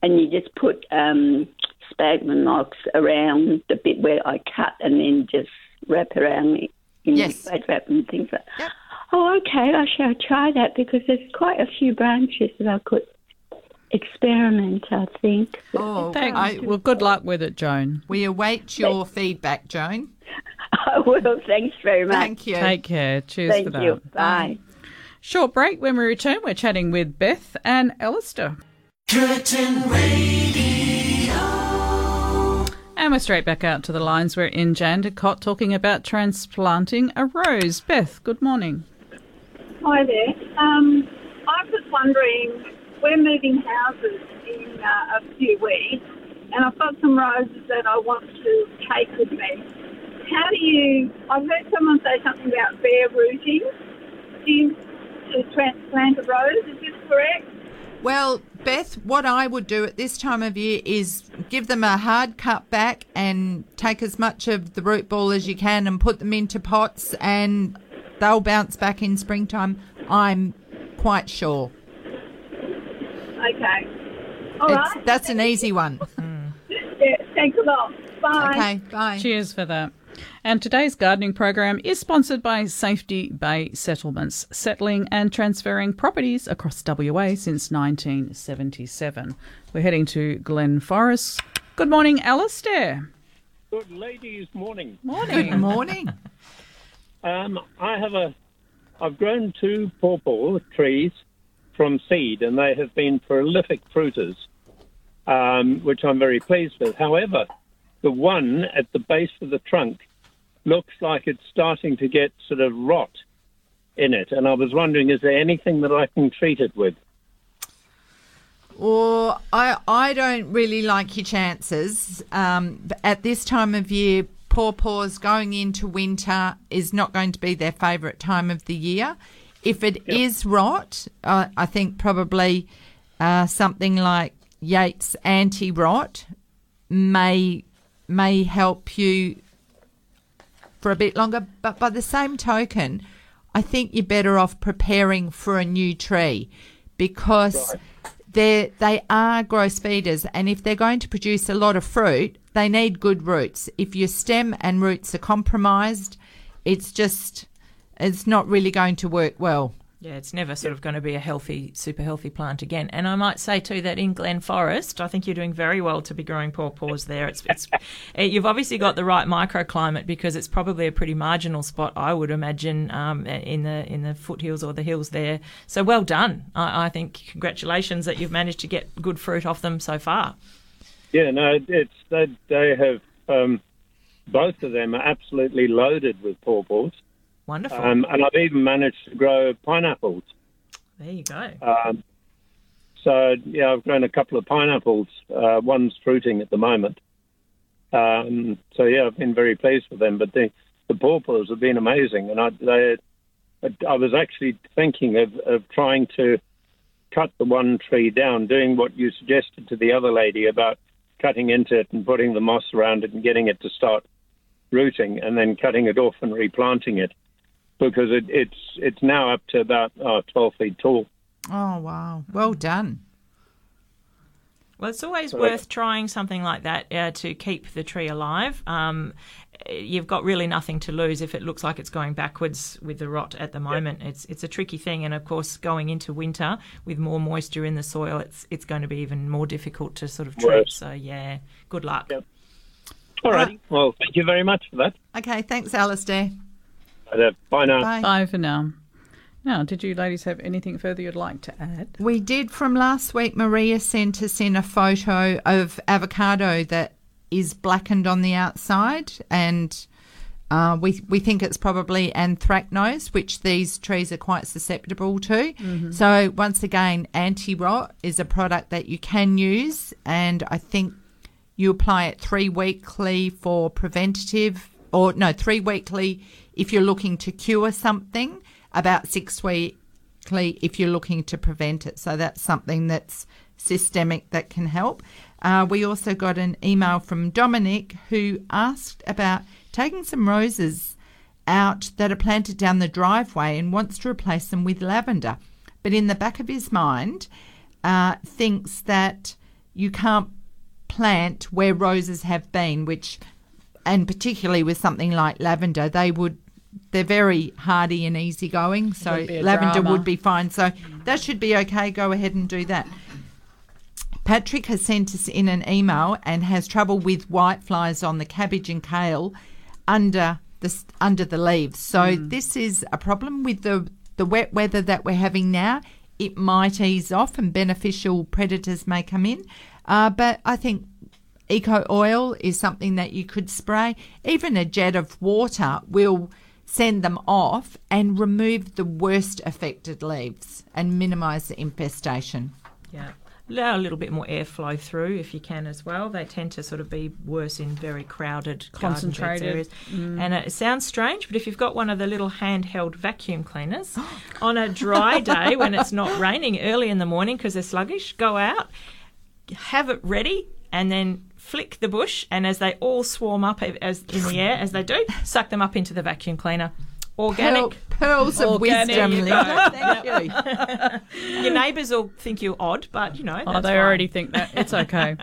And you just put um, sphagnum moss around the bit where I cut, and then just wrap around it in Yes. bed wrap and things like. that. Oh, okay. I shall try that because there's quite a few branches that I could experiment. I think. Oh, Thank, I- well, good luck with it, Joan. We await your feedback, Joan. I will. Thanks very much. Thank you. Take care. Cheers Thank for that. you. Bye. Short break. When we return, we're chatting with Beth and Alistair. Curtin Radio. And we're straight back out to the lines. We're in Jandakot talking about transplanting a rose. Beth, good morning. Hi there. Um, I was just wondering, we're moving houses in uh, a few weeks, and I've got some roses that I want to take with me. How do you? I've heard someone say something about bare rooting. Do you to transplant a rose? Is this correct? Well, Beth, what I would do at this time of year is give them a hard cut back and take as much of the root ball as you can and put them into pots and they'll bounce back in springtime. I'm quite sure. Okay. All It's, right. that's an easy one. Yeah, thanks a lot. Bye. Okay, bye. Cheers for that. And today's gardening program is sponsored by Safety Bay Settlements, settling and transferring properties across WA since 1977. We're heading to Glen Forrest. Good morning, Alistair. Good ladies, morning. Morning. Good morning. Um, I have a, I've grown two pawpaw trees from seed, and they have been prolific fruiters, um, which I'm very pleased with. However, the one at the base of the trunk looks like it's starting to get sort of rot in it, and I was wondering, is there anything that I can treat it with? Or I, I don't really like your chances. Um, at this time of year, pawpaws going into winter is not going to be their favourite time of the year. If it is rot, uh, I think probably uh, something like Yates anti rot may may help you for a bit longer. But by the same token, I think you're better off preparing for a new tree because they they are gross feeders, and if they're going to produce a lot of fruit, they need good roots. If your stem and roots are compromised, it's just it's not really going to work well. Yeah, it's never sort of going to be a healthy, super healthy plant again. And I might say too that in Glen Forrest, I think you're doing very well to be growing pawpaws there. It's, it's eh, you've obviously got the right microclimate because it's probably a pretty marginal spot, I would imagine, um, in the in the foothills or the hills there. So well done. I, I think congratulations that you've managed to get good fruit off them so far. Yeah, no, it's they, they have um, both of them are absolutely loaded with pawpaws. Wonderful. Um, and I've even managed to grow pineapples. there you go. Um, so yeah, I've grown a couple of pineapples. Uh, one's fruiting at the moment. Um, so yeah, I've been very pleased with them. But the the pawpaws have been amazing, and I they, I was actually thinking of, of trying to cut the one tree down, doing what you suggested to the other lady about cutting into it and putting the moss around it and getting it to start rooting, and then cutting it off and replanting it because it, it's it's now up to about oh, 12 feet tall. Oh wow! Well done. Well, it's always Right. worth trying something like that uh, to keep the tree alive. Um, you've got really nothing to lose if it looks like it's going backwards with the rot at the moment. It's it's a tricky thing, and of course, going into winter with more moisture in the soil, it's it's going to be even more difficult to sort of treat. Worse. So yeah, good luck. All righty. Well, thank you very much for that. Okay, thanks, Alistair. Bye now. Bye. Bye for now. Now, did you ladies have anything further you'd like to add? We did from last week. Maria sent us in a photo of avocado that is blackened on the outside, and uh, we we think it's probably anthracnose, which these trees are quite susceptible to. Mhm. So once again, anti rot is a product that you can use, and I think you apply it three weekly for preventative, or no, three weekly if you're looking to cure something. About six weekly if you're looking to prevent it. So that's something that's systemic that can help. Uh, we also got an email from Dominic who asked about taking some roses out that are planted down the driveway and wants to replace them with lavender. But in the back of his mind, uh, thinks that you can't plant where roses have been, which, and particularly with something like lavender, they would. They're very hardy and easygoing, so Would be a lavender drama. would be fine. So that should be okay. Go ahead and do that. Patrick has sent us in an email and has trouble with white flies on the cabbage and kale under the under the leaves. So this is a problem with the the wet weather that we're having now. It might ease off and beneficial predators may come in, uh, but I think eco oil is something that you could spray. Even a jet of water will send them off and remove the worst affected leaves and minimise the infestation. Yeah. Allow a little bit more airflow through if you can as well. They tend to sort of be worse in very crowded, Concentrated. areas. Mm. And it sounds strange, but if you've got one of the little handheld vacuum cleaners on a dry day when it's not raining early in the morning because they're sluggish, go out, have it ready, and then flick the bush. And as they all swarm up eh, as in the air, as they do, suck them up into the vacuum cleaner. Organic. Pearl- pearls of Organic. wisdom, you Thank you. Your neighbours will think you're odd, but you know. Oh, they fine. already think that. It's okay.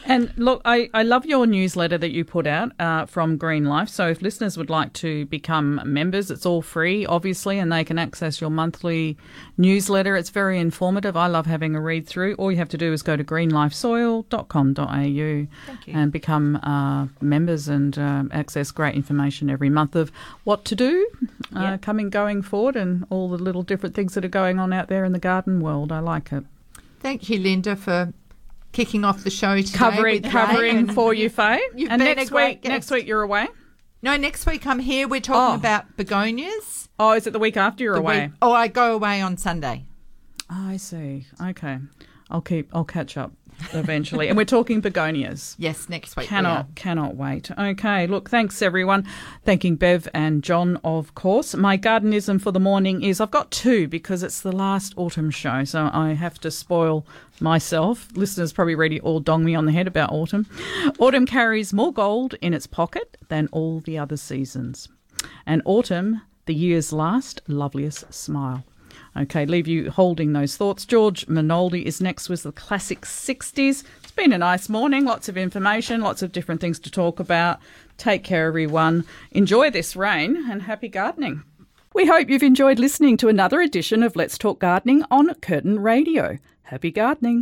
and look, I, I love your newsletter that you put out uh, from Green Life. So if listeners would like to become members, it's all free, obviously, and they can access your monthly newsletter. It's very informative. I love having a read through. All you have to do is go to greenlifesoil.com.au and become uh, members and um, access great information every month of what to do uh, Yep. coming going forward and all the little different things that are going on out there in the garden world. I like it. Thank you, Linda, for kicking off the show today. covering covering for you, Faye. You've and next week, guest. next week you're away. No, next week I'm here. We're talking Oh. about begonias. Oh, is it the week after you're The away? week- oh, I go away on Sunday. Oh, I see. Okay, I'll keep. I'll catch up eventually. and we're talking begonias. Yes, next week. Cannot are. cannot wait. Okay, look, thanks everyone. Thanking Bev and John, of course. My gardenism for the morning is I've got two because it's the last autumn show, so I have to spoil myself. Listeners probably already all dong me on the head about autumn. Autumn carries more gold in its pocket than all the other seasons. And autumn, the year's last loveliest smile. Okay, leave you holding those thoughts. George Minoldi is next with the classic 60s. It's been a nice morning, lots of information, lots of different things to talk about. Take care, everyone. Enjoy this rain and happy gardening. We hope you've enjoyed listening to another edition of Let's Talk Gardening on Curtin Radio. Happy gardening.